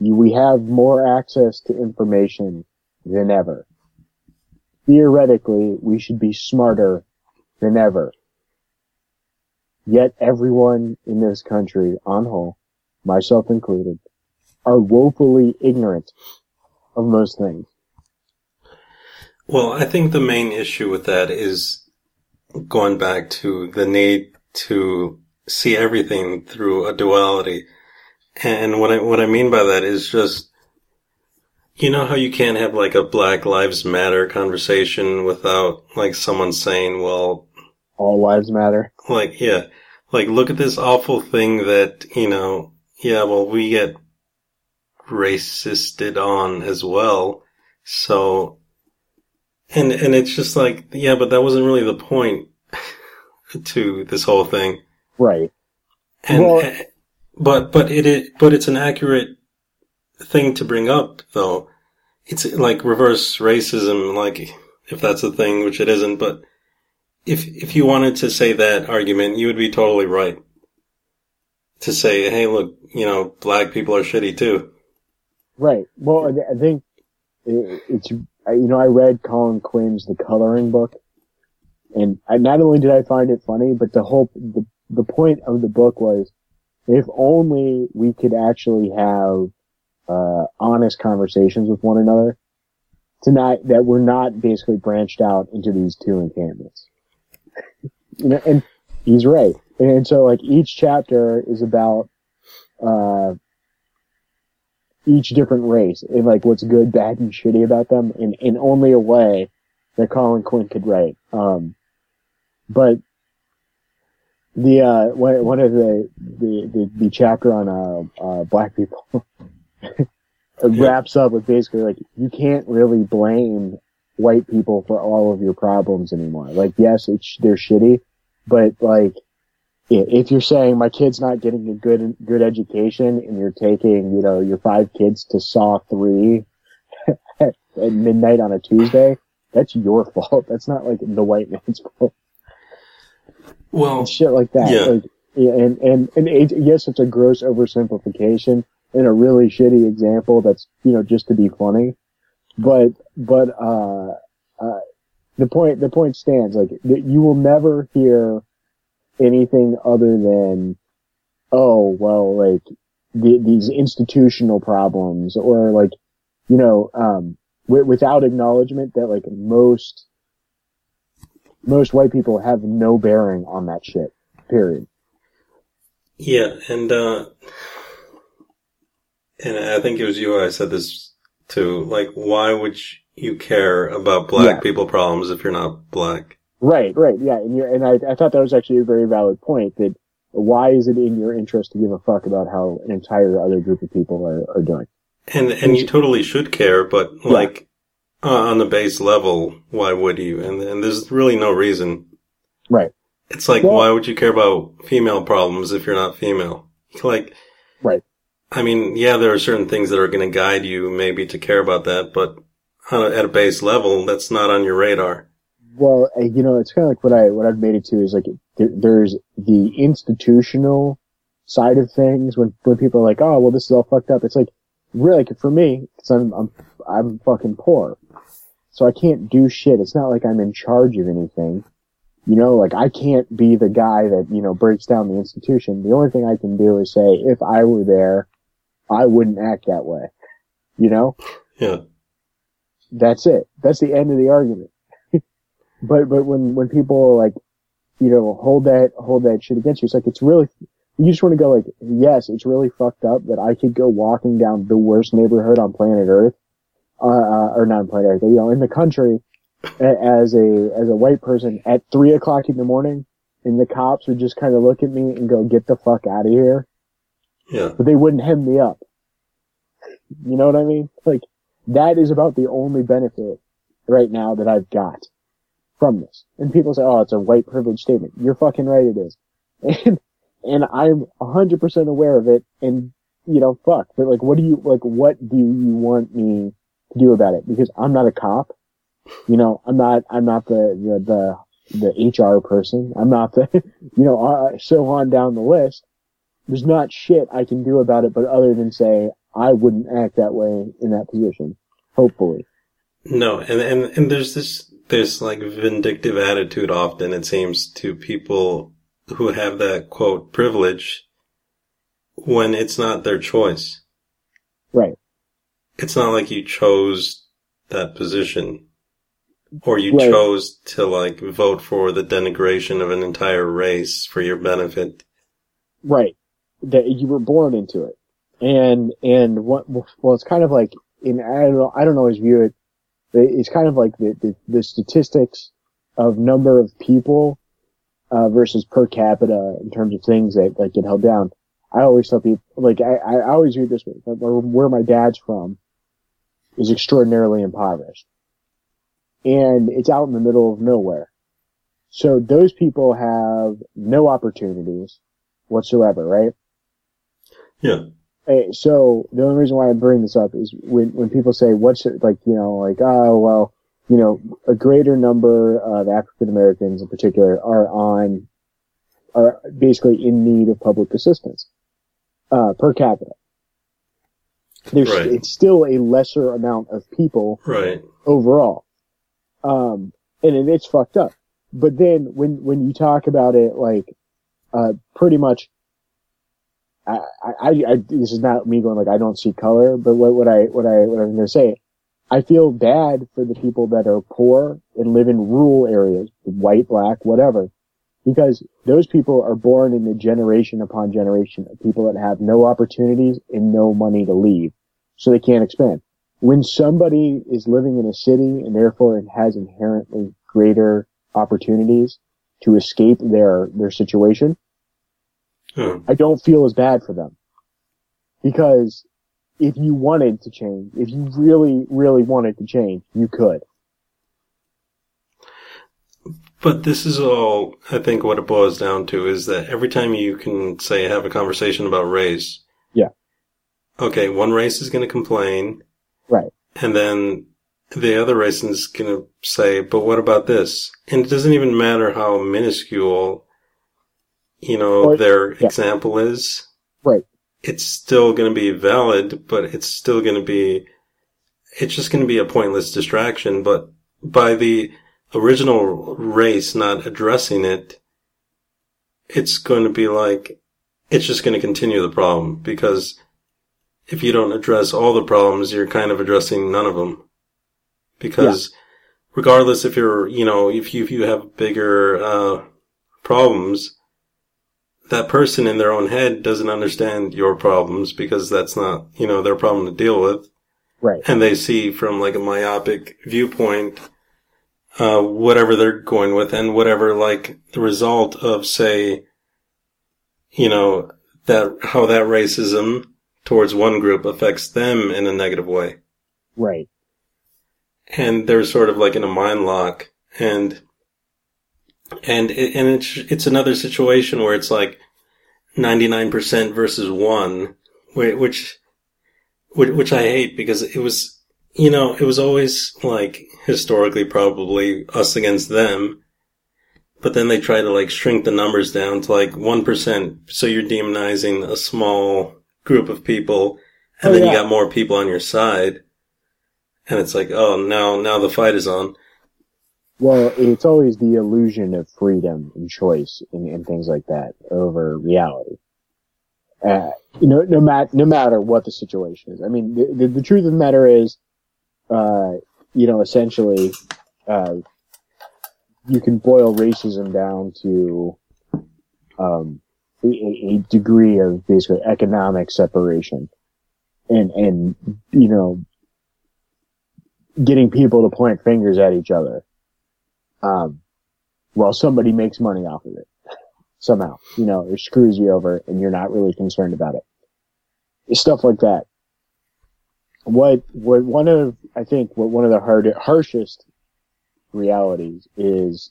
Speaker 1: You, we have more access to information than ever. Theoretically, we should be smarter than ever. Yet everyone in this country, on whole, myself included, are woefully ignorant of most things.
Speaker 2: Well, I think the main issue with that is going back to the need to see everything through a duality. And what I, what I mean by that is just, you know how you can't have like a Black Lives Matter conversation without like someone saying, well,
Speaker 1: All lives matter.
Speaker 2: like, yeah, like look at this awful thing that, you know, yeah, well, we get racisted on as well. So, and, and it's just like, yeah, but that wasn't really the point to this whole thing.
Speaker 1: Right.
Speaker 2: And,
Speaker 1: Well-
Speaker 2: eh, but, but it, it, but it's an accurate thing to bring up though. It's like reverse racism, like if that's a thing, which it isn't, but if, if you wanted to say that argument, you would be totally right. To say, hey, look, you know, black people are shitty too.
Speaker 1: Right. Well, I think it, it's, you know, I read Colin Quinn's The Coloring Book, and I, not only did I find it funny, but the whole, the, the point of the book was, if only we could actually have, uh, honest conversations with one another, tonight, that we're not basically branched out into these two encampments. you know, and he's right. And so, like, each chapter is about, uh, each different race and like what's good, bad, and shitty about them in, in only a way that Colin Quinn could write. Um, but the, uh, one, one of the, the, the, the chapter on, uh, uh, black people wraps up with basically like, you can't really blame white people for all of your problems anymore. Like, yes, it's, they're shitty, but like, if you're saying my kid's not getting a good good education and you're taking you know your five kids to saw three at midnight on a tuesday that's your fault. That's not like the white man's fault.
Speaker 2: Well,
Speaker 1: and shit like that.
Speaker 2: Yeah.
Speaker 1: like yeah, and and and it, yes it's a gross oversimplification and a really shitty example that's you know just to be funny. But but uh uh the point the point stands. Like you will never hear anything other than oh well like the, these institutional problems or like you know um w- without acknowledgement that like most most white people have no bearing on that shit period
Speaker 2: yeah, and, uh, and I think it was you I said this too. Like, why would you care about black
Speaker 1: Yeah.
Speaker 2: people problems if you're not black?
Speaker 1: Right, right, yeah, and you and I, I thought that was actually a very valid point. That why is it in your interest to give a fuck about how an entire other group of people are, are doing?
Speaker 2: And, and you totally should care, but
Speaker 1: Yeah.
Speaker 2: like, uh, on the base level, why would you? And, and there's really no reason.
Speaker 1: Right,
Speaker 2: It's like,
Speaker 1: Well-
Speaker 2: why would you care about female problems if you're not female? Like,
Speaker 1: right,
Speaker 2: I mean, yeah, there are certain things that are going to guide you maybe to care about that, but on a, at a base level, that's not on your radar.
Speaker 1: Well, you know, it's kind of like what I what I've made it to is like there, there's the institutional side of things when when people are like, oh, well, this is all fucked up. It's like really for me, because I'm I'm I'm fucking poor, so I can't do shit. It's not like I'm in charge of anything. You know, like I can't be the guy that you know breaks down the institution. The only thing I can do is say, if I were there, I wouldn't act that way. You know,
Speaker 2: Yeah.
Speaker 1: that's it. That's the end of the argument. But but when when people like you know hold that hold that shit against you, it's like it's really you just want to go like yes, it's really fucked up that I could go walking down the worst neighborhood on planet Earth, uh, uh or not on planet Earth, you know, in the country as a as a white person at three o'clock in the morning, and the cops would just kind of look at me and go, "Get the fuck out of here,"
Speaker 2: Yeah.
Speaker 1: but they wouldn't hem me up. You know what I mean? Like that is about the only benefit right now that I've got from this. And people say, "Oh, it's a white privilege statement." You're fucking right, it is. And and I'm 100% aware of it. And you know, fuck. But like, what do you like? What do you want me to do about it? Because I'm not a cop. You know, I'm not, I'm not the, the, the, HR person. I'm not the, you know, uh, so on down the list. There's not shit I can do about it, but other than say, I wouldn't act that way in that position. Hopefully.
Speaker 2: No, and, and, and there's this, there's like vindictive attitude often, it seems, to people who have that quote privilege when it's not their choice.
Speaker 1: Right.
Speaker 2: It's not like you chose that position or you
Speaker 1: Right.
Speaker 2: chose to like vote for the denigration of an entire race for your benefit.
Speaker 1: Right. That you were born into it. And, and what, well, it's kind of like, in, I don't know, I don't always view it, it's kind of like the, the, the statistics of number of people, uh, versus per capita in terms of things that, like, get held down. I always tell people, like, I, I always read this where my dad's from is extraordinarily impoverished. And it's out in the middle of nowhere. So those people have no opportunities whatsoever, right?
Speaker 2: Yeah.
Speaker 1: Hey, so the only reason why I bring this up is when when people say what's it like, you know, like oh well, you know, a greater number of African Americans in particular are on are basically in need of public assistance uh, per capita. There's
Speaker 2: Right.
Speaker 1: it's still a lesser amount of people
Speaker 2: Right.
Speaker 1: overall. Um, and it, it's fucked up. But then when, when you talk about it, like, uh, pretty much, I, I, I, this is not me going like, I don't see color, but what, what I, what I, what I'm going to say, I feel bad for the people that are poor and live in rural areas, white, black, whatever, because those people are born in a generation upon generation of people that have no opportunities and no money to leave. So they can't expand when somebody is living in a city and therefore it has inherently greater opportunities to escape their their situation,
Speaker 2: Huh.
Speaker 1: I don't feel as bad for them. Because if you wanted to change, if you really, really wanted to change, you could.
Speaker 2: But this is all, I think what it boils down to is that every time you can say have a conversation about race.
Speaker 1: Yeah.
Speaker 2: Okay, one race is going to complain.
Speaker 1: Right.
Speaker 2: And then the other race is going to say, but what about this? And it doesn't even matter how minuscule, you know,
Speaker 1: Or-
Speaker 2: their
Speaker 1: yeah.
Speaker 2: example is.
Speaker 1: Right.
Speaker 2: It's still going to be valid, but it's still going to be, it's just going to be a pointless distraction. But by the original race not addressing it, it's going to be like, it's just going to continue the problem because if you don't address all the problems, you're kind of addressing none of them. Because regardless if you're, you know, if you, if you have bigger, uh, problems, that person in their own head doesn't understand your problems because that's not, you know, their problem to deal with.
Speaker 1: Right.
Speaker 2: And they see from like a myopic viewpoint, uh, whatever they're going with and whatever like the result of say, you know, that, how that racism towards one group affects them in a negative way.
Speaker 1: Right.
Speaker 2: And they're sort of like in a mind lock and, and, it, and it's, it's another situation where it's like 99% versus one, which, which, which I hate because it was, you know, it was always like historically probably us against them. But then they try to like shrink the numbers down to like 1%. So you're demonizing a small group of people and
Speaker 1: Oh,
Speaker 2: then
Speaker 1: yeah.
Speaker 2: you got more people on your side. And it's like, oh, now, now the fight is on.
Speaker 1: Well, it's always the illusion of freedom and choice and, and things like that over reality. Uh, you know, no matter, no matter what the situation is. I mean, the, the, the truth of the matter is, uh, you know, essentially, uh, you can boil racism down to, um, a, a degree of basically economic separation and, and, you know, getting people to point fingers at each other um, well, somebody makes money off of it somehow, you know, or screws you over and you're not really concerned about it. Stuff like that. What, what one of, I think what one of the hard, harshest realities is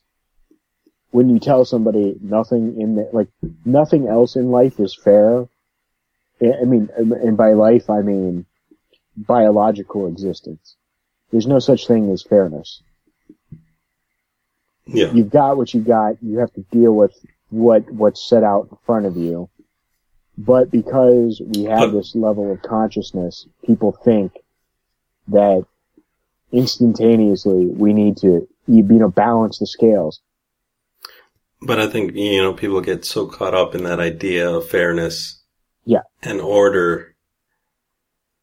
Speaker 1: when you tell somebody nothing in the, like, nothing else in life is fair. I mean, and by life, I mean biological existence. There's no such thing as fairness
Speaker 2: Yeah.
Speaker 1: You've got what you got. You have to deal with what what's set out in front of you. But because we have
Speaker 2: But-
Speaker 1: this level of consciousness, people think that instantaneously we need to you know balance the scales.
Speaker 2: But I think, you know, people get so caught up in that idea of fairness.
Speaker 1: Yeah.
Speaker 2: And order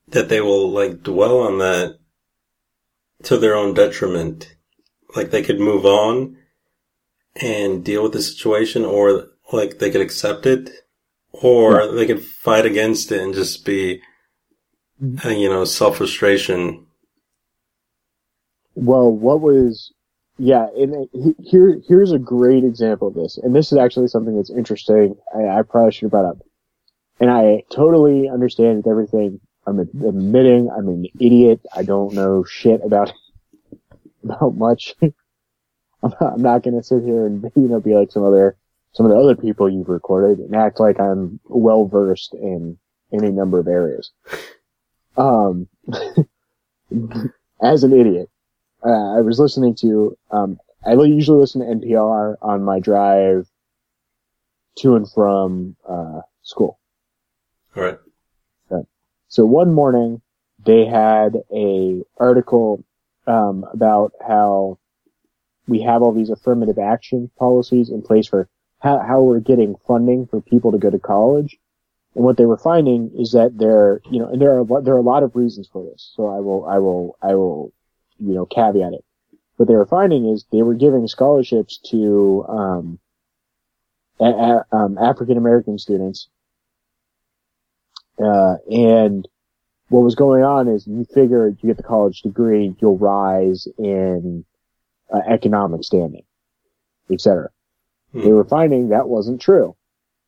Speaker 2: that they will like dwell on that to their own detriment. Like they could move on and deal with the situation or like they could accept it or they could fight against it and just be, uh, you know, self-frustration.
Speaker 1: Well, what was, yeah, and here, here's a great example of this. And this is actually something that's interesting. I, I probably should have brought up. And I totally understand everything. I'm admitting I'm an idiot. I don't know shit about, about much. I'm not, I'm not gonna sit here and, you know, be like some other, some of the other people you've recorded and act like I'm well versed in any number of areas. Um, as an idiot, uh, I was listening to, um, I usually listen to NPR on my drive to and from, uh, school.
Speaker 2: All right.
Speaker 1: So one morning they had a article, um, about how we have all these affirmative action policies in place for how, how we're getting funding for people to go to college. And what they were finding is that there, you know, and there are, there are a lot of reasons for this. So I will, I will, I will, you know, caveat it. What they were finding is they were giving scholarships to, um, a, a, um, African American students. Uh, and what was going on is you figure you get the college degree, you'll rise in uh, economic standing, etc.
Speaker 2: Hmm.
Speaker 1: They were finding that wasn't true.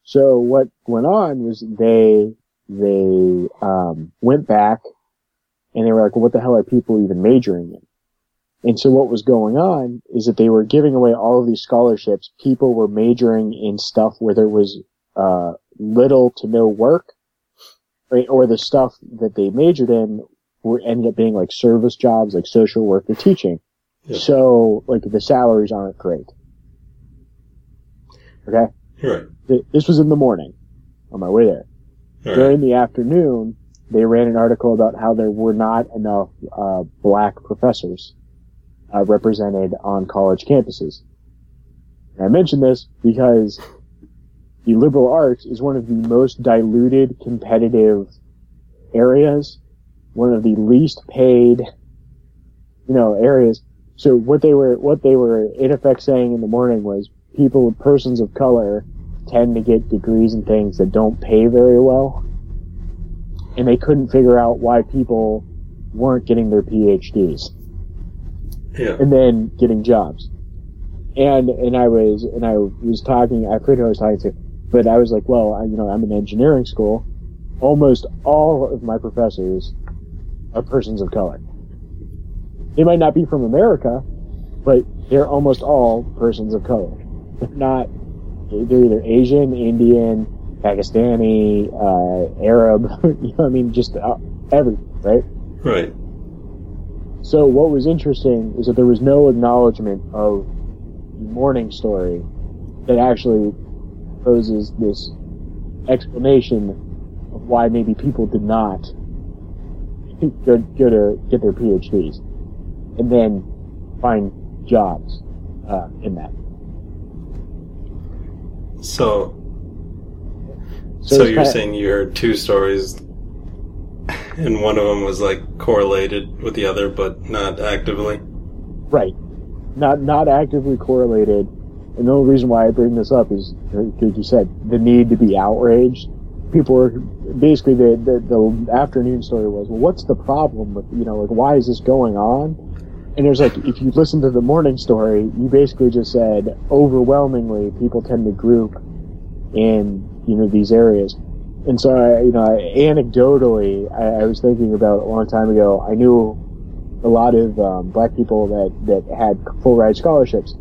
Speaker 1: So what went on was they they um, went back and they were like, well, "What the hell are people even majoring in?" And so what was going on is that they were giving away all of these scholarships. People were majoring in stuff where there was uh, little to no work, right? Or the stuff that they majored in were ended up being like service jobs, like social work or teaching.
Speaker 2: Yeah.
Speaker 1: So like the salaries aren't great. Okay,
Speaker 2: right.
Speaker 1: This was in the morning on my way there.
Speaker 2: Right.
Speaker 1: During the afternoon, they ran an article about how there were not enough uh, black professors uh, represented on college campuses. And I mention this because the liberal arts is one of the most diluted competitive areas, one of the least paid, you know, areas. So what they were, what they were in effect saying in the morning was people, persons of color tend to get degrees and things that don't pay very well. And they couldn't figure out why people weren't getting their PhDs
Speaker 2: Yeah.
Speaker 1: and then getting jobs. And, and I was, and I was talking, I forget who I was talking to, but I was like, well, I, you know, I'm in engineering school. Almost all of my professors are persons of color. They might not be from America, but they're almost all persons of color. They're not, they're either Asian, Indian, Pakistani, uh, Arab, you know, I mean, just uh, every, right?
Speaker 2: Right.
Speaker 1: So what was interesting is that there was no acknowledgement of the morning story that actually poses this explanation of why maybe people did not go, go to get their PhDs and then find jobs uh, in that.
Speaker 2: So,
Speaker 1: So
Speaker 2: so, you're saying you heard two stories, and one of them was like correlated with the other, but not actively.
Speaker 1: Right. Not not actively correlated. And the only reason why I bring this up is, like you said, the need to be outraged. People were basically the, the the afternoon story was, well, what's the problem with you know like why is this going on? And there's like if you listen to the morning story, you basically just said overwhelmingly people tend to group in you know these areas. And so I, you know, I, anecdotally, I, I was thinking about a long time ago. I knew a lot of um, black people that that had full ride scholarships,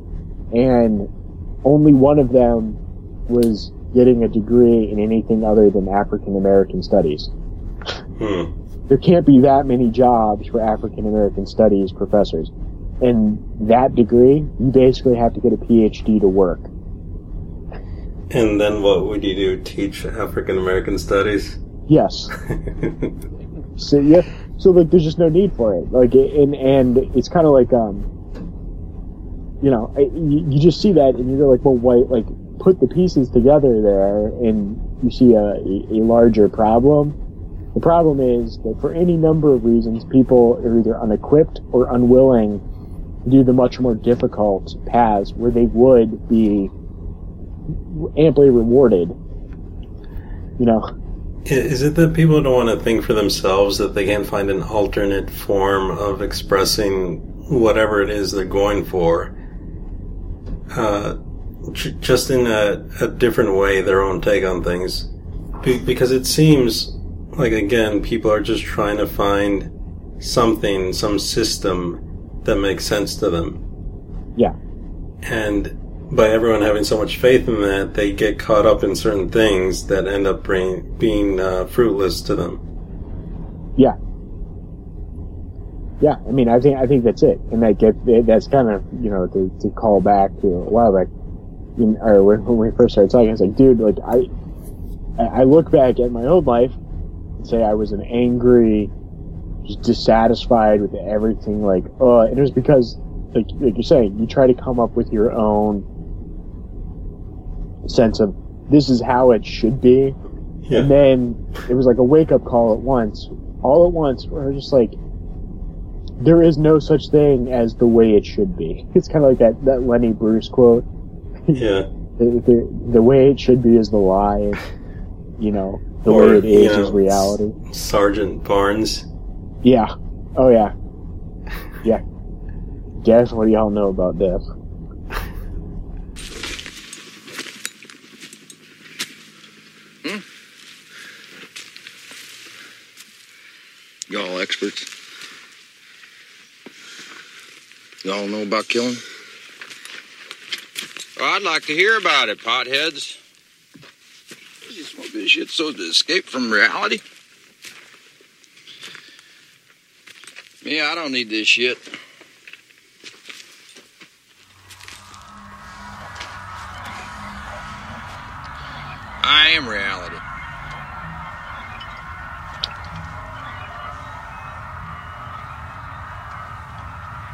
Speaker 1: and only one of them was getting a degree in anything other than African American studies.
Speaker 2: Hmm.
Speaker 1: There can't be that many jobs for African American studies professors. and that degree, you basically have to get a PhD to work.
Speaker 2: And then what would you do? Teach African American studies?
Speaker 1: Yes. so yeah, so like there's just no need for it. Like and and it's kind of like um, you know, you, you just see that and you're like, well, why? Like put the pieces together there, and you see a, a larger problem. The problem is that for any number of reasons, people are either unequipped or unwilling to do the much more difficult paths where they would be amply rewarded. You know,
Speaker 2: is it that people don't want to think for themselves that they can't find an alternate form of expressing whatever it is they're going for? Uh, j- just in a, a, different way, their own take on things. Be- because it seems like, again, people are just trying to find something, some system that makes sense to them.
Speaker 1: Yeah.
Speaker 2: And by everyone having so much faith in that, they get caught up in certain things that end up bring, being uh, fruitless to them.
Speaker 1: Yeah. Yeah, I mean, I think I think that's it, and that get that's kind of you know to, to call back to a while back, you know, or when, when we first started talking, I was like, dude, like I I look back at my own life say I was an angry, just dissatisfied with everything, like, uh, and it was because like, like you're saying, you try to come up with your own sense of this is how it should be. Yeah. And then it was like a wake up call at once, all at once, where I was just like, there is no such thing as the way it should be. It's kind of like that, that Lenny Bruce quote.
Speaker 2: Yeah.
Speaker 1: the, the, the, way it should be is the lie. You know, the or, way it is know, is reality.
Speaker 2: Sergeant Barnes.
Speaker 1: Yeah. Oh yeah. Yeah. Guess what y'all know about this. Hmm?
Speaker 3: Y'all experts? Y'all know about killing?
Speaker 4: Well, I'd like to hear about it, potheads.
Speaker 3: You this shit so to escape from reality? Yeah, I don't need this shit. I am reality.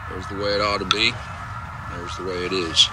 Speaker 3: There's the way it ought to be. There's the way it is.